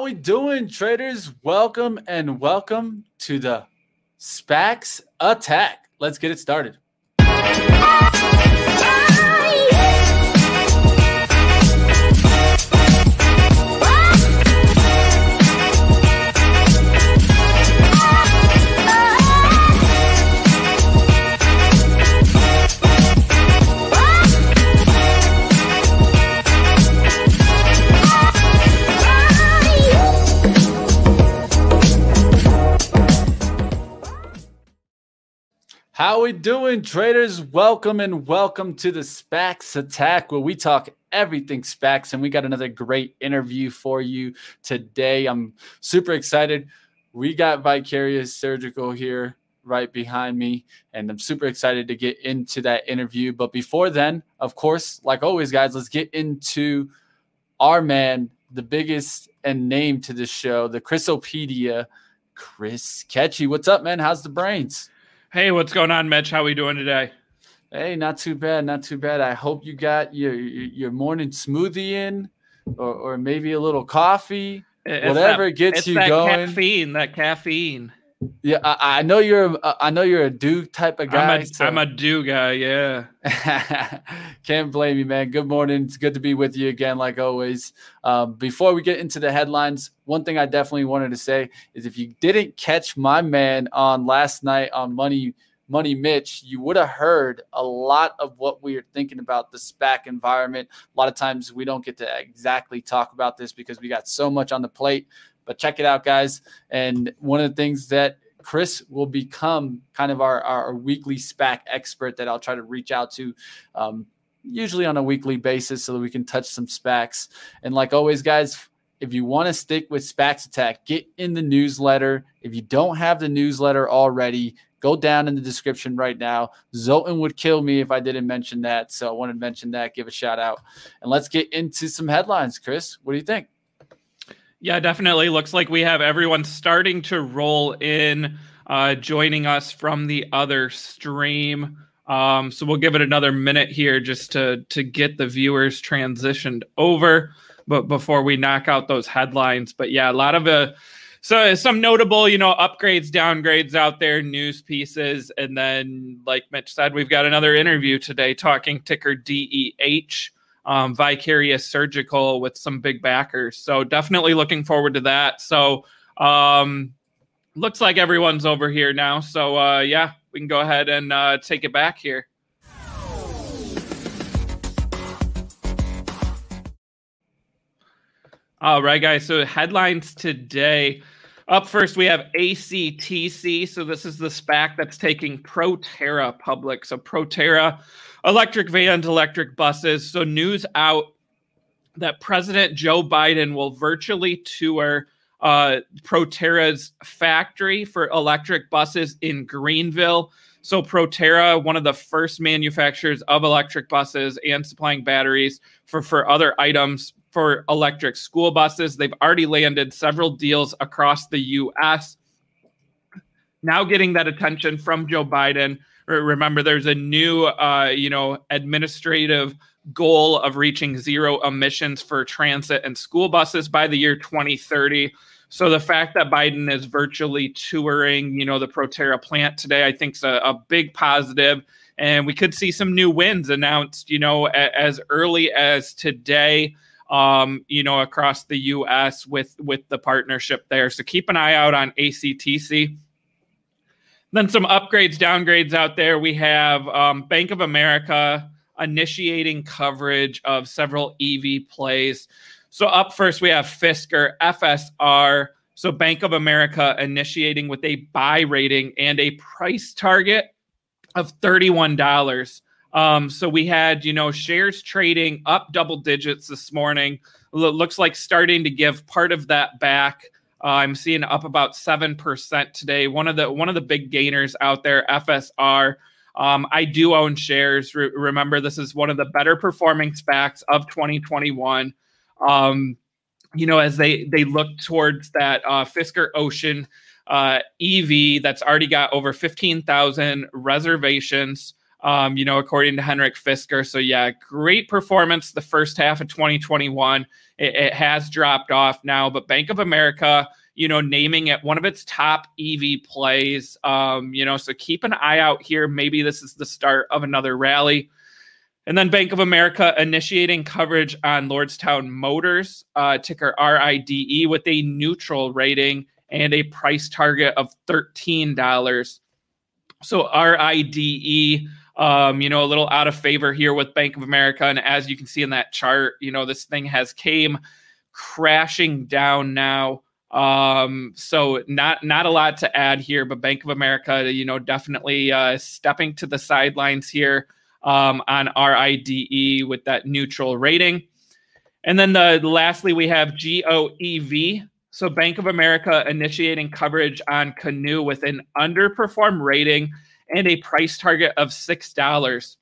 How we doing, traders? Welcome and welcome to the SPACs Attack. Let's get it started. How we doing, traders? Welcome and welcome to the SPACs Attack, where we talk everything SPACs, and we got another great interview for you today. I'm super excited. We got Vicarious Surgical here right behind me, and I'm super excited to get into that interview. But before then, of course, like always, guys, let's get into our man, the biggest and name to this show, the Chrisopedia, Chris Katje. What's up, man? How's the brains? Hey, what's going on, Mitch? How are we doing today? Hey, not too bad, not too bad. I hope you got your your morning smoothie in, or, or maybe a little coffee, it's whatever that, gets you that going. Caffeine, that caffeine. Yeah, I, I, know you're. I know you're a do type of guy. I'm a, so. I'm a do guy. Yeah. Can't blame you, man. Good morning. It's good to be with you again, like always. Um, before we get into the headlines, one thing I definitely wanted to say is if you didn't catch my man on last night on Money Money Mitch, you would have heard a lot of what we are thinking about the SPAC environment. A lot of times we don't get to exactly talk about this because we got so much on the plate. But check it out, guys. And one of the things that Chris will become kind of our, our weekly SPAC expert that I'll try to reach out to. Um, usually on a weekly basis so that we can touch some SPACs. And like always, guys, if you want to stick with SPACs Attack, get in the newsletter. If you don't have the newsletter already, go down in the description right now. Zoltan would kill me if I didn't mention that. So I wanted to mention that, give a shout out. And let's get into some headlines, Chris. What do you think? Yeah, definitely. Looks like we have everyone starting to roll in, uh, joining us from the other stream. Um, so we'll give it another minute here just to to get the viewers transitioned over, but before we knock out those headlines. But yeah, a lot of uh, so some notable, you know, upgrades, downgrades out there, news pieces, and then like Mitch said, we've got another interview today talking ticker DEH um, Vicarious Surgical with some big backers. So definitely looking forward to that. So um, looks like everyone's over here now. So uh, yeah, we can go ahead and uh, take it back here. All right, guys. So headlines today. Up first, we have ACTC. So this is the SPAC that's taking Proterra public. So Proterra electric vans, electric buses. So, news out that President Joe Biden will virtually tour uh, Proterra's factory for electric buses in Greenville. So, Proterra, one of the first manufacturers of electric buses and supplying batteries for, for other items for electric school buses. They've already landed several deals across the U.S. Now, getting that attention from Joe Biden remember there's a new uh, you know administrative goal of reaching zero emissions for transit and school buses by the year 2030 so the fact that biden is virtually touring you know the proterra plant today i think is a, a big positive. And we could see some new wins announced you know a, as early as today um, you know across the us with with the partnership there. So keep an eye out on actc then some upgrades, downgrades out there. We have um, Bank of America initiating coverage of several EV plays. So up first, we have Fisker, FSR. So Bank of America initiating with a buy rating and a price target of $31. Um, so we had, you know, shares trading up double digits this morning. Looks like starting to give part of that back. Uh, I'm seeing up about seven percent today. One of the one of the big gainers out there, FSR. Um, I do own shares. Re- remember, this is one of the better performing SPACs of 2021. Um, you know, as they they look towards that uh, Fisker Ocean uh, EV that's already got over 15,000 reservations. Um, you know, according to Henrik Fisker. So, yeah, great performance the first half of 2021. It, it, has dropped off now, but Bank of America, you know, naming it one of its top EV plays, um, you know, so keep an eye out here. Maybe this is the start of another rally. And then Bank of America initiating coverage on Lordstown Motors, uh, ticker RIDE, with a neutral rating and a price target of $13. So RIDE um, you know, a little out of favor here with Bank of America. And as you can see in that chart, you know, this thing has came crashing down now. Um, so not not a lot to add here, but Bank of America, you know, definitely uh, stepping to the sidelines here um, on RIDE with that neutral rating. And then the lastly, we have GOEV. So Bank of America initiating coverage on Canoo with an underperform rating and a price target of $6.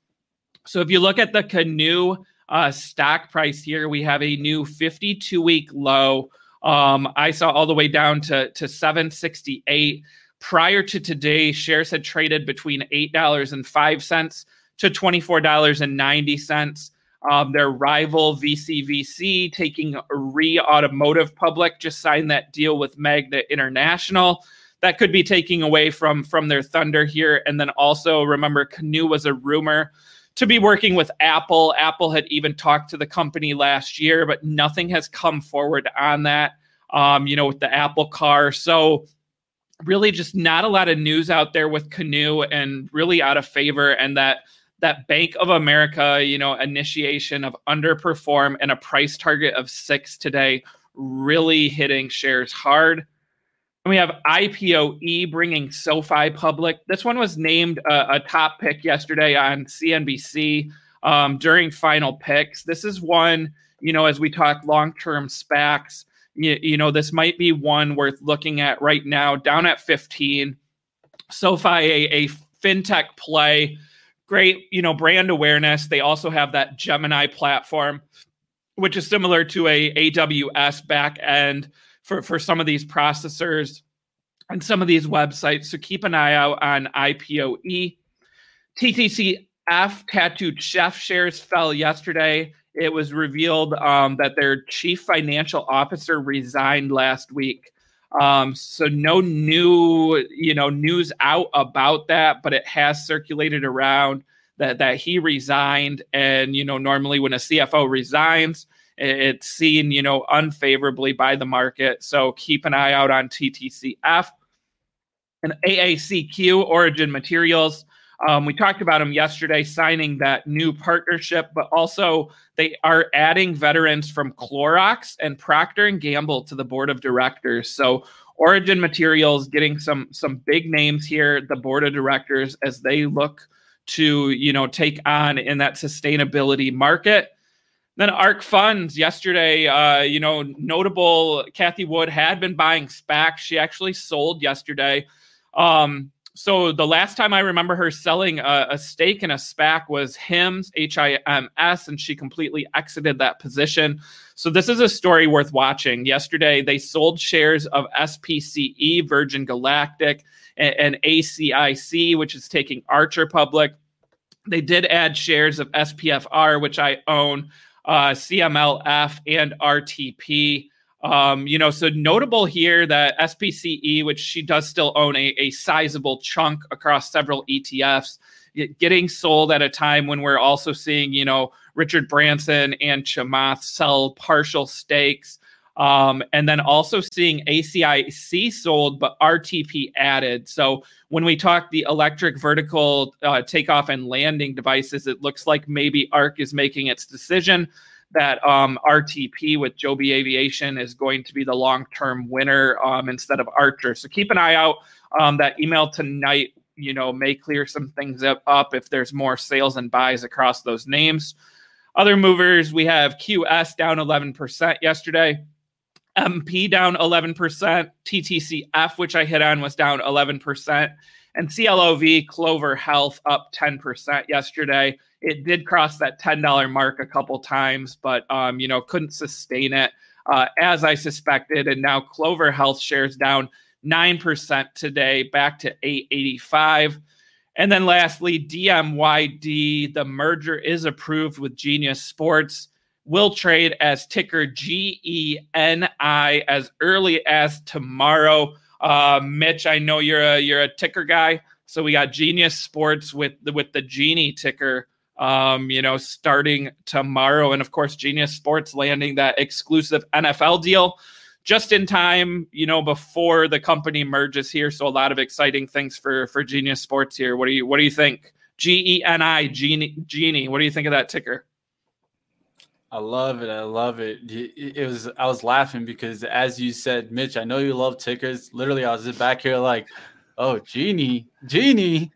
So if you look at the Canoo uh, stock price here, we have a new 52 week low. Um, I saw all the way down to, to 768. Prior to today, shares had traded between $8.05 to $24.90. Um, their rival VCVC, taking REE Automotive Public, just signed that deal with Magna International that could be taking away from from their thunder here. And then also remember, Canoo was a rumor to be working with Apple. Apple had even talked to the company last year, but nothing has come forward on that. Um, you know, with the Apple car. So really just not a lot of news out there with Canoo and really out of favor and that that Bank of America, you know, initiation of underperform and a price target of 6 today really hitting shares hard. And we have IPOE bringing SoFi public. This one was named a, a top pick yesterday on CNBC um, during final picks. This is one, you know, as we talk long term SPACs, you, you, know, this might be one worth looking at right now, down at 15. SoFi, a, a fintech play, great, you know, brand awareness. They also have that Gemini platform, which is similar to a AWS back end for, for some of these processors and some of these websites. So keep an eye out on IPOE. TTCF Tattooed Chef shares fell yesterday. It was revealed um, that their chief financial officer resigned last week. Um, so no new, you know, news out about that, but it has circulated around that that he resigned. And you know, normally when a CFO resigns, it's seen, you know, unfavorably by the market. So keep an eye out on TTCF and AACQ Origin Materials. Um, we talked about them yesterday, signing that new partnership, but also they are adding veterans from Clorox and Procter and Gamble to the board of directors. So Origin Materials getting some some big names here, the board of directors, as they look to you know take on in that sustainability market. Then ARK Funds yesterday, uh, you know, notable Cathie Wood had been buying SPAC. She actually sold yesterday. Um, so the last time I remember her selling a, a stake in a SPAC was HIMS, H I M S, and she completely exited that position. So this is a story worth watching. Yesterday, they sold shares of SPCE, Virgin Galactic, and, and ACIC, which is taking Archer public. They did add shares of SPFR, which I own uh, CMLF, and RTP. Um, you know, so notable here that SPCE, which she does still own a, a sizable chunk across several ETFs, getting sold at a time when we're also seeing, you know, Richard Branson and Chamath sell partial stakes. Um, and then also seeing ACIC sold, but RTP added. So when we talk the electric vertical uh, takeoff and landing devices, it looks like maybe ARK is making its decision that um, RTP with Joby Aviation is going to be the long term winner um, instead of Archer. So keep an eye out. Um, that email tonight, you know, may clear some things up, up if there's more sales and buys across those names. Other movers, we have QS down 11% yesterday. MP down 11%, TTCF, which I hit on, was down 11%, and CLOV Clover Health up 10% yesterday. It did cross that $10 mark a couple times, but um, you know, couldn't sustain it uh, as I suspected. And now Clover Health shares down 9% today, back to 885. And then lastly, DMYD, the merger is approved with Genius Sports. Will trade as ticker GENI as early as tomorrow. Uh, Mitch, I know you're a you're a ticker guy, so we got Genius Sports with the with the Genie ticker. Um, you know, starting tomorrow, and of course, Genius Sports landing that exclusive NFL deal just in time, you know, before the company merges here. So a lot of exciting things for for Genius Sports here. What do you what do you think? G E N I Genie Genie. What do you think of that ticker? I love it. I love it. It was I was laughing because as you said, Mitch, I know you love tickers. Literally, I was back here like, oh, Genie, Genie.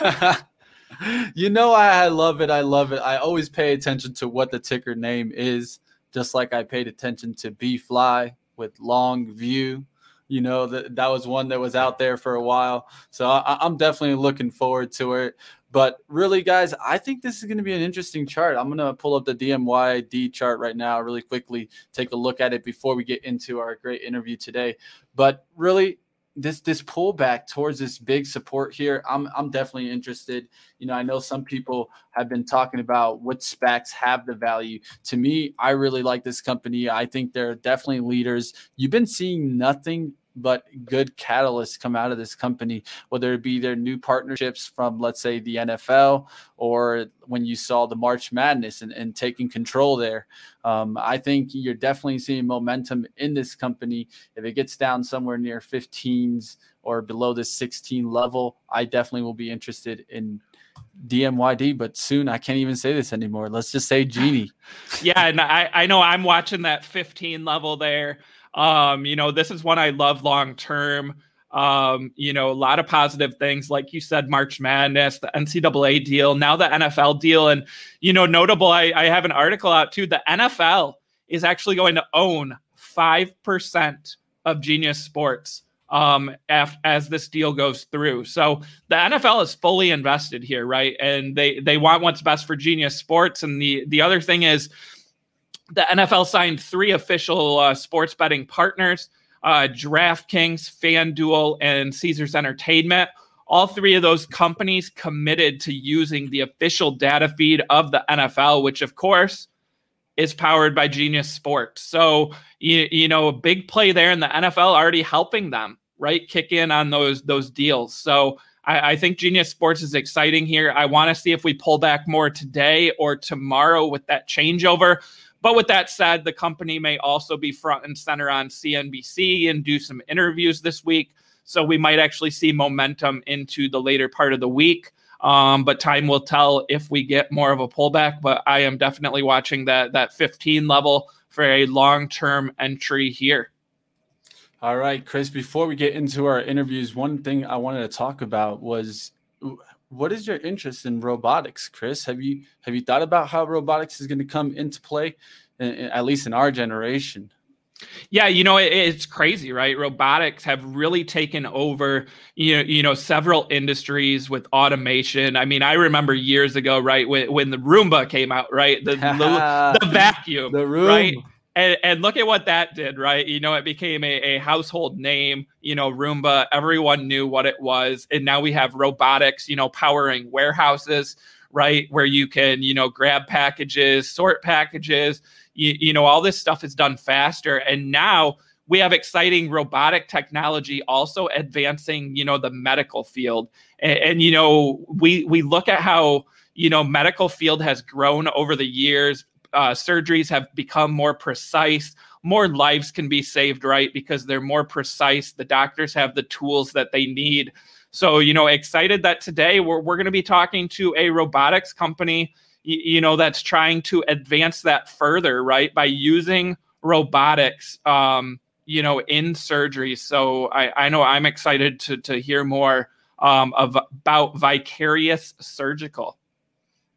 you know I love it. I love it. I always pay attention to what the ticker name is, just like I paid attention to B Fly with Longview. You know that that was one that was out there for a while, so I, I'm definitely looking forward to it. But really, guys, I think this is going to be an interesting chart. I'm going to pull up the DMYD chart right now, really quickly, take a look at it before we get into our great interview today. But really, this this pullback towards this big support here, I'm I'm definitely interested. You know, I know some people have been talking about what SPACs have the value. To me, I really like this company. I think they're definitely leaders. You've been seeing nothing but good catalysts come out of this company, whether it be their new partnerships from, let's say, the NFL or when you saw the March Madness and, and taking control there. Um, I think you're definitely seeing momentum in this company. If it gets down somewhere near 15s or below the 16 level, I definitely will be interested in DMYD, but soon I can't even say this anymore. Let's just say Genie. yeah, and I, I know I'm watching that 15 level there. Um, you know, this is one I love long term. Um, you know, a lot of positive things, like you said, March Madness, the NCAA deal, now the NFL deal. And, you know, notable, I, I have an article out too. The NFL is actually going to own 5% of Genius Sports um af- as this deal goes through. So the NFL is fully invested here, right? And they they want what's best for Genius Sports and the the other thing is the NFL signed three official uh, sports betting partners uh, DraftKings, FanDuel, and Caesars Entertainment. All three of those companies committed to using the official data feed of the NFL, which, of course, is powered by Genius Sports. So, you, you know, a big play there in the NFL already helping them, right? Kick in on those those deals. So, I, I think Genius Sports is exciting here. I want to see if we pull back more today or tomorrow with that changeover. But with that said, the company may also be front and center on CNBC and do some interviews this week. So we might actually see momentum into the later part of the week. Um, but time will tell if we get more of a pullback. But I am definitely watching that that 15 level for a long term entry here. All right, Chris. Before we get into our interviews, one thing I wanted to talk about was what is your interest in robotics, Chris? Have you have you thought about how robotics is going to come into play, at least in our generation? Yeah, you know it, it's crazy, right? Robotics have really taken over, you know, you know, several industries with automation. I mean, I remember years ago, right, when when the Roomba came out, right, the the, the vacuum, the room. right and, and look at what that did, right? You know, it became a, a household name, you know, Roomba. Everyone knew what it was. And now we have robotics, you know, powering warehouses, right? Where you can, you know, grab packages, sort packages, you, you know, all this stuff is done faster. And now we have exciting robotic technology also advancing, you know, the medical field. And, and you know, we we look at how you know medical field has grown over the years uh, surgeries have become more precise. More lives can be saved right? Because they're more precise. The doctors have the tools that they need. So you know excited that today we're, we're going to be talking to a robotics company you, you know that's trying to advance that further right? By using robotics um, you know in surgery. So i, I know i'm excited to, to hear more um, of, about vicarious surgical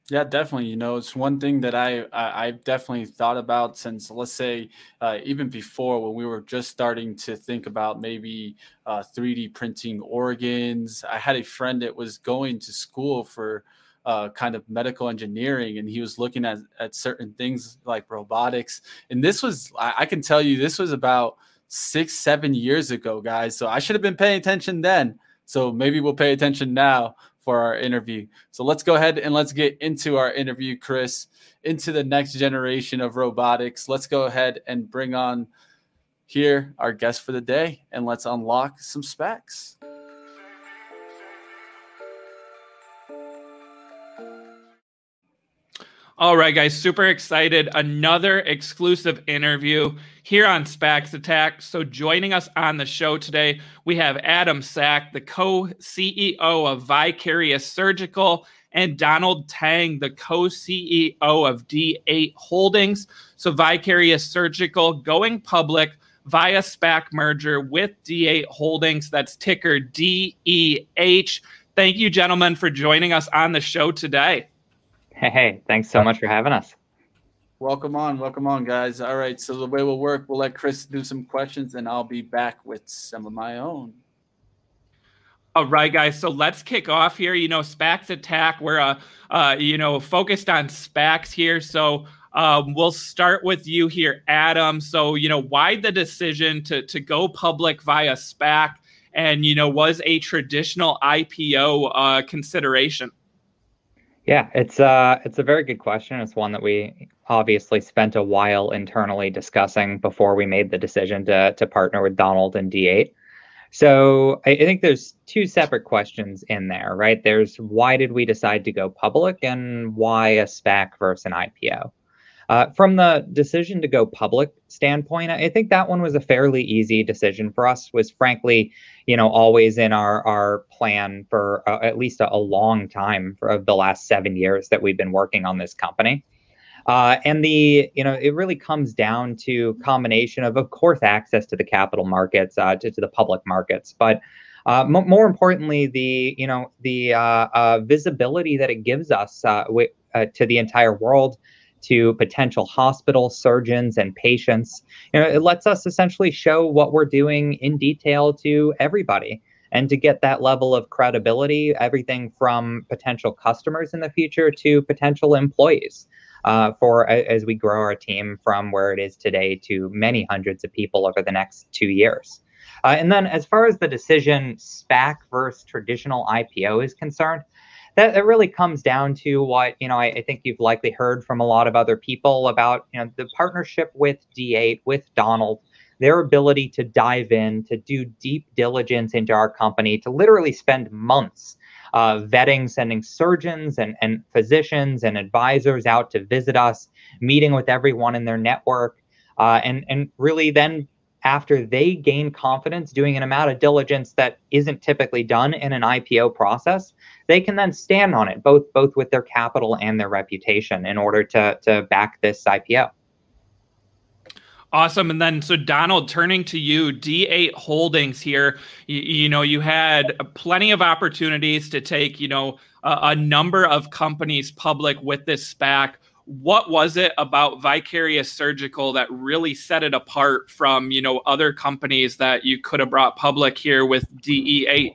yeah, definitely. You know, it's one thing that I, I have definitely thought about since let's say uh, even before when we were just starting to think about maybe uh, 3D printing organs. I had a friend that was going to school for uh, kind of medical engineering, and he was looking at at certain things like robotics. And this was I, I can tell you this was about six seven years ago, guys. So I should have been paying attention then. So maybe we'll pay attention now. For our interview. So let's go ahead and let's get into our interview, Chris, into the next generation of robotics. Let's go ahead and bring on here our guest for the day and let's unlock some SPACs. All right, guys, super excited. Another exclusive interview here on SPACs Attack. So, joining us on the show today, we have Adam Sach, the co CEO of Vicarious Surgical, and Donald Tang, the co CEO of D8 Holdings. So, Vicarious Surgical going public via SPAC merger with D8 Holdings. That's ticker DEH. Thank you, gentlemen, for joining us on the show today. Hey, hey, thanks so much for having us. Welcome on, welcome on, guys. All right, so the way we'll work, we'll let Chris do some questions, and I'll be back with some of my own. All right, guys. So let's kick off here. You know, SPACs attack. We're uh, uh you know, focused on SPACs here. So um, we'll start with you here, Adam. So you know, why the decision to to go public via SPAC, and you know, was a traditional IPO uh, consideration? Yeah, it's uh it's a very good question. It's one that we obviously spent a while internally discussing before we made the decision to to partner with Donald and D8. So I, I think there's two separate questions in there, right? There's why did we decide to go public and why a SPAC versus an IPO? Uh, from the decision to go public standpoint, I think that one was a fairly easy decision for us. Was frankly, you know, always in our our plan for uh, at least a, a, long time for the last seven years that we've been working on this company. Uh, and the you know it really comes down to combination of of course access to the capital markets uh, to, to the public markets, but uh, m- more importantly the you know the uh, uh, visibility that it gives us uh, w- to the entire world to potential hospital surgeons and patients. You know, it lets us essentially show what we're doing in detail to everybody. And to get that level of credibility, everything from potential customers in the future to potential employees, uh, for as we grow our team from where it is today to many hundreds of people over the next two years. Uh, and then, as far as the decision SPAC versus traditional IPO is concerned, that, that really comes down to what you know I, I, think you've likely heard from a lot of other people about you know the partnership with d8 with donald their ability to dive in to do deep diligence into our company to literally spend months uh, vetting sending surgeons and, and physicians and advisors out to visit us meeting with everyone in their network uh, and and really then after they gain confidence doing an amount of diligence that isn't typically done in an IPO process, they can then stand on it both both with their capital and their reputation in order to to back this IPO. Awesome. And then, so Donald, turning to you, D8 Holdings here, you, you know, you had plenty of opportunities to take, you know, a, a number of companies public with this SPAC what was it about vicarious surgical that really set it apart from you know other companies that you could have brought public here with deh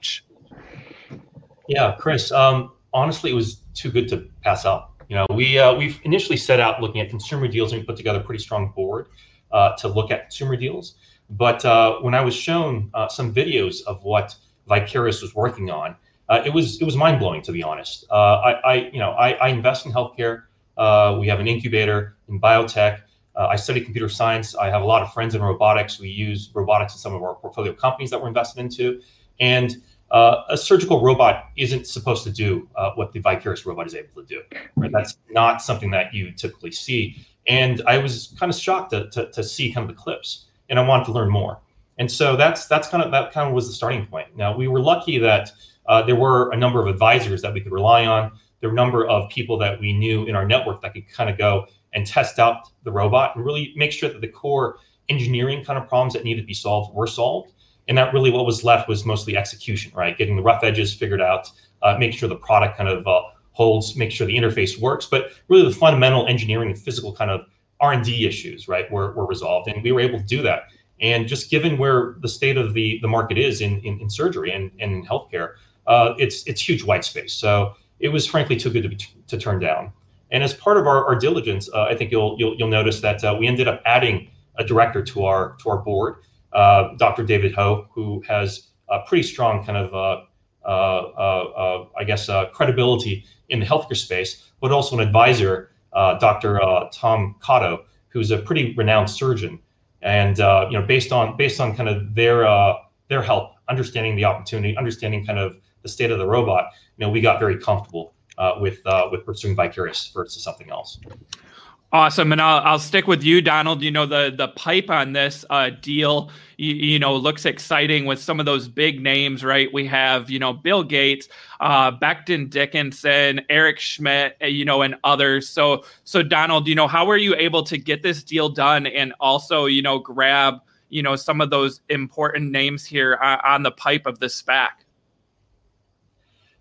yeah chris um, honestly it was too good to pass up. You know we uh, we've initially set out looking at consumer deals and we put together a pretty strong board uh, to look at consumer deals. But uh, when i was shown uh, some videos of what vicarious was working on uh, it was it was mind-blowing to be honest. Uh, I, I you know I, I invest in healthcare uh, we have an incubator in biotech. Uh, I study computer science. I have a lot of friends in robotics. We use robotics in some of our portfolio companies that we're invested into. And uh, a surgical robot isn't supposed to do uh, what the Vicarious robot is able to do. Right? That's not something that you typically see. And I was kind of shocked to, to, to see kind of the clips, and I wanted to learn more. And so that's that's kind of that kind of was the starting point. Now we were lucky that uh, there were a number of advisors that we could rely on the number of people that we knew in our network that could kind of go and test out the robot and really make sure that the core engineering kind of problems that needed to be solved were solved. And that really what was left was mostly execution, right? Getting the rough edges figured out, uh, making sure the product kind of uh, holds, make sure the interface works, but really the fundamental engineering and physical kind of R&D issues, right, were, were resolved. And we were able to do that. And just given where the state of the, the market is in, in, in surgery and, and in healthcare, uh, it's, it's huge white space. So it was frankly too good to, to turn down. And as part of our, our diligence, uh, I think you'll, you'll, you'll notice that uh, we ended up adding a director to our to our board, uh, Dr. David Ho, who has a pretty strong kind of uh, uh, uh, I guess, credibility in the healthcare space, but also an advisor, Dr. Tom Cotto, who's a pretty renowned surgeon. And you know, based on based on kind of their their help, understanding the opportunity, understanding kind of the state of the robot, you know, we got very comfortable uh, with uh, with pursuing Vicarious versus something else. Awesome, and I'll, I'll stick with you, Donald. You know the the pipe on this uh, deal, you, you, know, looks exciting with some of those big names, right? We have you know Bill Gates, uh, Becton Dickinson, Eric Schmidt, uh, you know, and others. So so Donald, you know, how were you able to get this deal done and also you know grab you know some of those important names here on, on the pipe of the SPAC?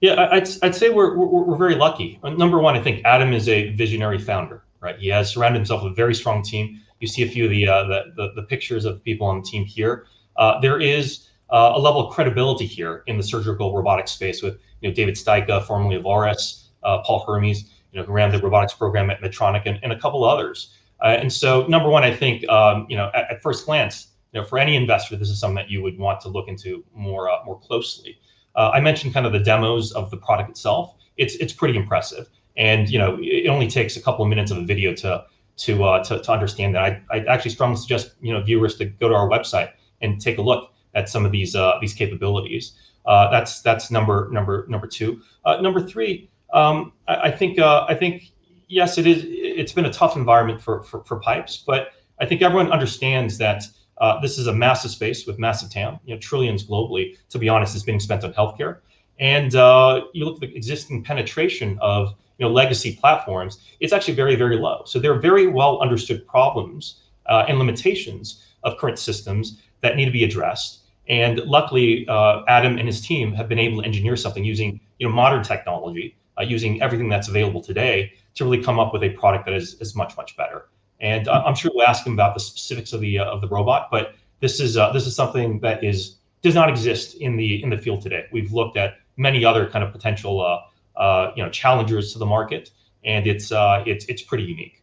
Yeah, I'd, I'd say we're, we're, we're very lucky. Number one, I think Adam is a visionary founder, right? He has surrounded himself with a very strong team. You see a few of the uh, the, the, the, pictures of people on the team here. Uh, there is uh, a level of credibility here in the surgical robotics space with you know David Styka, formerly of Auris, uh, Paul Hermes, you know, who ran the robotics program at Medtronic, and, and a couple others. Uh, and so, number one, I think um, you know at, at, first glance, you know, for any investor, this is something that you would want to look into more uh, more closely. Uh, I mentioned kind of the demos of the product itself. It's it's pretty impressive, and you know it only takes a couple of minutes of a video to to uh, to, to understand that. I I actually strongly suggest you know viewers to go to our website and take a look at some of these uh, these capabilities. Uh, that's that's number number number two. Uh, number three, um, I, I, think uh, I think yes, it is. It's been a tough environment for for, for pipes, but I think everyone understands that uh, this is a massive space with massive TAM, you know, trillions globally. To be honest, is being spent on healthcare. And uh, you look at the existing penetration of you know legacy platforms; it's actually very, very low. So there are very well understood problems uh, and limitations of current systems that need to be addressed. And luckily, uh, Adam and his team have been able to engineer something using you know modern technology, uh, using everything that's available today to really come up with a product that is, is much, much better. And I'm sure we'll ask him about the specifics of the uh, of the robot, but this is uh, this is something that is does not exist in the in the field today. We've looked at many other kind of potential uh, uh, you know challengers to the market, and it's uh, it's it's pretty unique.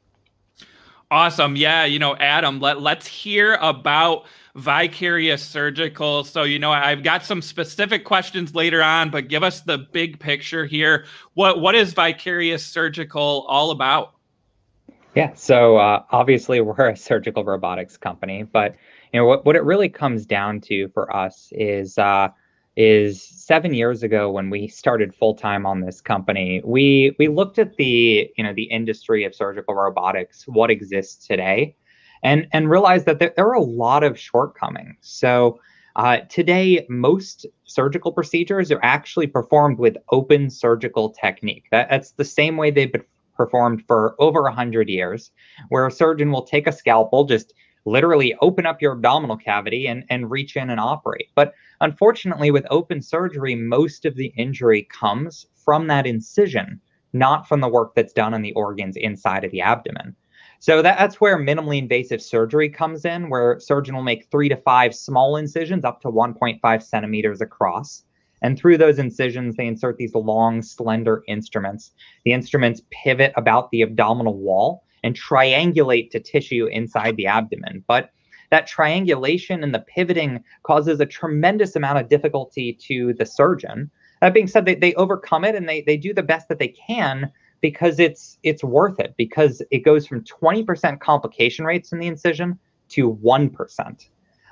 Awesome. Yeah, you know, Adam, let, let's hear about Vicarious Surgical. So, you know, I've got some specific questions later on, but give us the big picture here. What what is Vicarious Surgical all about? Yeah, so uh, obviously we're a surgical robotics company, but you know what, what it really comes down to for us is uh, is seven years ago when we started full time on this company, we we looked at the you know the industry of surgical robotics, what exists today, and and realized that there, there are a lot of shortcomings. So uh, today, most surgical procedures are actually performed with open surgical technique. That, that's the same way they've been performed for over 100 years, where a surgeon will take a scalpel, just literally open up your abdominal cavity and, and reach in and operate. But unfortunately, with open surgery, most of the injury comes from that incision, not from the work that's done on the organs inside of the abdomen. So that, that's where minimally invasive surgery comes in, where surgeon will make three to five small incisions up to 1.5 centimeters across. And through those incisions, they insert these long, slender instruments. The instruments pivot about the abdominal wall and triangulate to tissue inside the abdomen. But that triangulation and the pivoting causes a tremendous amount of difficulty to the surgeon. That being said, they, they overcome it and they, they do the best that they can because it's it's worth it because it goes from 20% complication rates in the incision to 1%.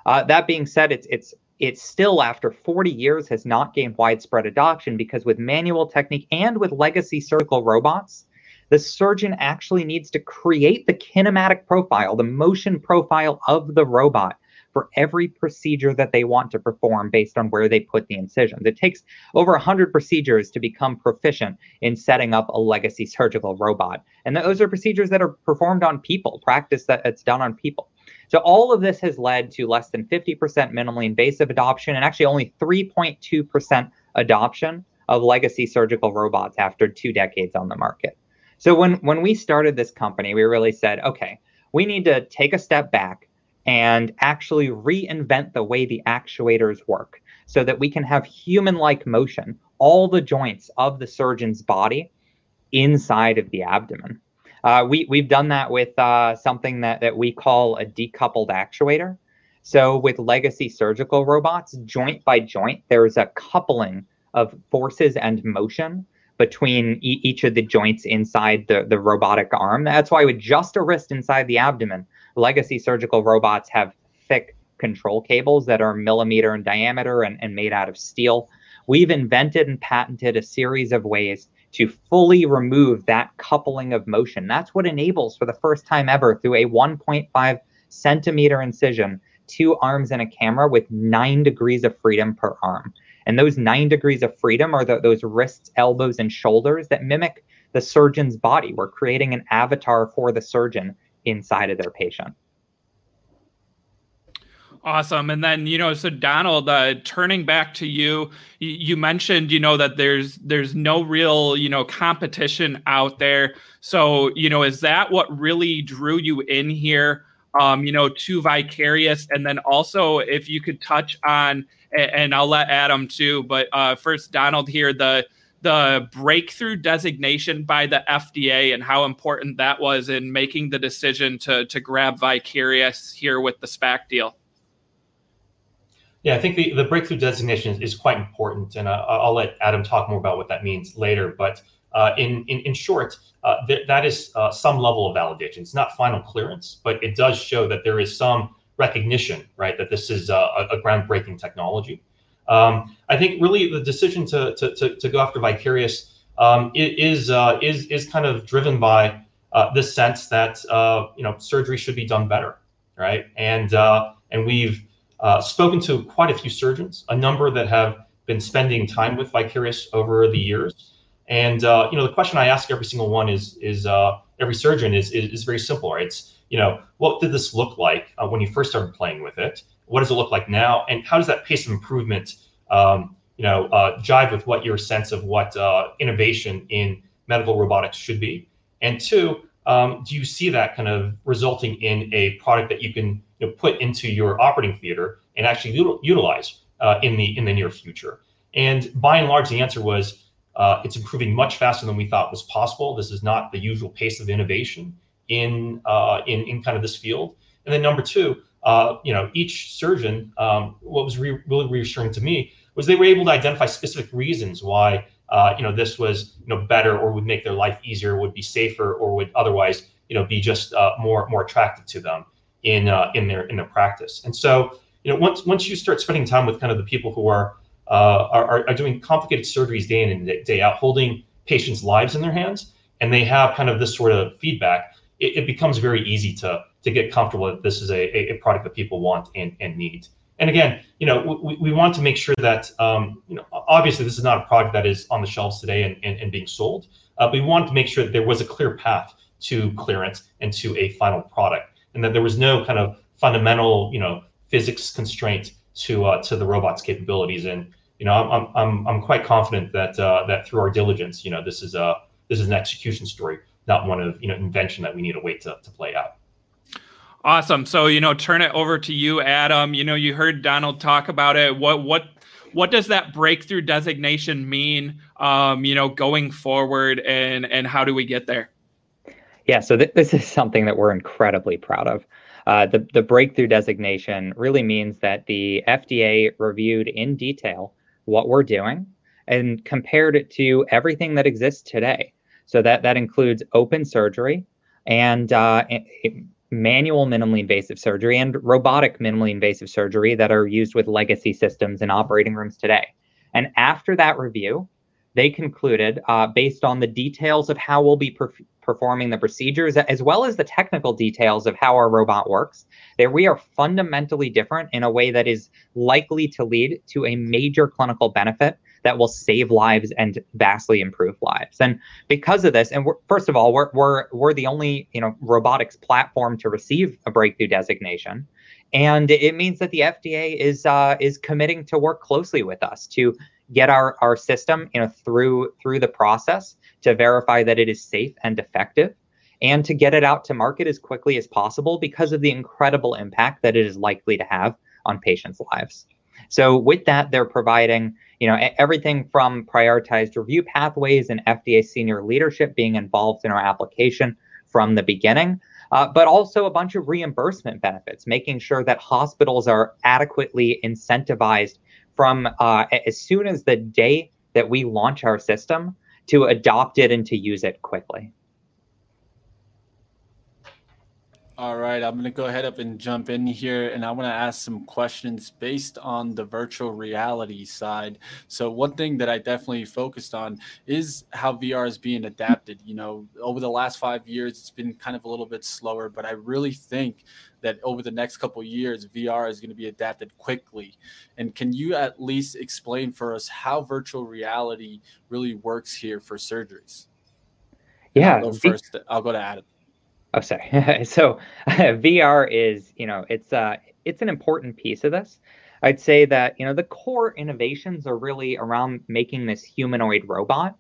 Uh, that being said, it's it's it still, after 40 years, has not gained widespread adoption because with manual technique and with legacy surgical robots, the surgeon actually needs to create the kinematic profile, the motion profile of the robot for every procedure that they want to perform based on where they put the incisions. It takes over 100 procedures to become proficient in setting up a legacy surgical robot. And those are procedures that are performed on people, practice that it's done on people. So all of this has led to less than 50% minimally invasive adoption and actually only 3.2% adoption of legacy surgical robots after two decades on the market. So when when we started this company, we really said, okay, we need to take a step back and actually reinvent the way the actuators work so that we can have human-like motion, all the joints of the surgeon's body inside of the abdomen. Uh, we, we've done that with uh, something that, that we call a decoupled actuator. So, with legacy surgical robots, joint by joint, there's a coupling of forces and motion between e- each of the joints inside the, the robotic arm. That's why with just a wrist inside the abdomen, legacy surgical robots have thick control cables that are millimeter in diameter and, and made out of steel. We've invented and patented a series of ways to fully remove that coupling of motion. That's what enables, for the first time ever, through a 1.5 centimeter incision, two arms and a camera with nine degrees of freedom per arm. And those nine degrees of freedom are the, those wrists, elbows, and shoulders that mimic the surgeon's body. We're creating an avatar for the surgeon inside of their patient. Awesome. And then, you know, so Donald, uh, turning back to you, you, mentioned, you know, that there's there's no real, you know, competition out there. So, you know, is that what really drew you in here? Um, you know, to Vicarious, and then also if you could touch on, and, and I'll let Adam too, but uh, first Donald here, the the breakthrough designation by the FDA and how important that was in making the decision to to grab Vicarious here with the SPAC deal. Yeah, I think the, the breakthrough designation is quite important, and uh, I'll let Adam talk more about what that means later. But uh, in, in, in short, uh, th- that is uh, some level of validation. It's not final clearance, but it does show that there is some recognition, right, that this is a, a groundbreaking technology. Um, I think really the decision to, to, to, to go after Vicarious um, is, uh, is, is kind of driven by uh, this sense that you know surgery should be done better, right? And and we've uh, spoken to quite a few surgeons, a number that have been spending time with Vicarious over the years. And uh, you know, the question I ask every single one is is uh, every surgeon is, is, is very simple. Right? It's you know, what did this look like uh, when you first started playing with it? What does it look like now? And how does that pace of improvement, um, you know, uh, jive with what your sense of what uh, innovation in medical robotics should be? And two, um, do you see that kind of resulting in a product that you can you know, put into your operating theater and actually util- utilize uh, in the in the near future? And by and large, the answer was uh, it's improving much faster than we thought was possible. This is not the usual pace of innovation in uh, in in kind of this field. And then number two, uh, you know, each surgeon, um, what was re- really reassuring to me was they were able to identify specific reasons why uh, you know this was you know better or would make their life easier, would be safer, or would otherwise you know be just uh, more more attractive to them in uh, in their in their practice. And so you know once once you start spending time with kind of the people who are uh, are, are doing complicated surgeries day in and day out, holding patients' lives in their hands, and they have kind of this sort of feedback, it, it becomes very easy to to get comfortable that this is a, a product that people want and, and need. And again, you know, we, we want to make sure that, um, you know, obviously this is not a product that is on the shelves today and, and, and being sold. Uh, we wanted to make sure that there was a clear path to clearance and to a final product and that there was no kind of fundamental, you know, physics constraint to uh, to the robot's capabilities. And you know, I'm I'm I'm quite confident that uh, that through our diligence, you know, this is a this is an execution story, not one of you know invention that we need to wait to to play out. Awesome. So you know, turn it over to you, Adam. You know, you heard Donald talk about it. What what what does that breakthrough designation mean? Um, you know, going forward, and and how do we get there? Yeah, so th- this is something that we're incredibly proud of. Uh, the, the breakthrough designation really means that the FDA reviewed in detail what we're doing and compared it to everything that exists today. So that, that includes open surgery and uh, manual minimally invasive surgery and robotic minimally invasive surgery that are used with legacy systems in operating rooms today. And after that review, they concluded, uh, based on the details of how we'll be perf- performing the procedures, as well as the technical details of how our robot works, that we are fundamentally different in a way that is likely to lead to a major clinical benefit that will save lives and vastly improve lives. And because of this, and first of all, we're, we're, we're the only you know robotics platform to receive a breakthrough designation. And it means that the FDA is uh, is committing to work closely with us to get our, our system you know through through the process to verify that it is safe and effective and to get it out to market as quickly as possible because of the incredible impact that it is likely to have on patients' lives. So with that, they're providing, you know, everything from prioritized review pathways and FDA senior leadership being involved in our application from the beginning, uh, but also a bunch of reimbursement benefits, making sure that hospitals are adequately incentivized from uh, as soon as the day that we launch our system to adopt it and to use it quickly. All right, I'm going to go ahead up and jump in here and I want to ask some questions based on the virtual reality side. So one thing that I definitely focused on is how VR is being adapted. You know, over the last 5 years it's been kind of a little bit slower, but I really think that over the next couple years VR is going to be adapted quickly. And can you at least explain for us how virtual reality really works here for surgeries? Yeah, I'll go first. I'll go to Adam. Oh, sorry. so VR is, you know, it's uh, it's an important piece of this. I'd say that you know the core innovations are really around making this humanoid robot,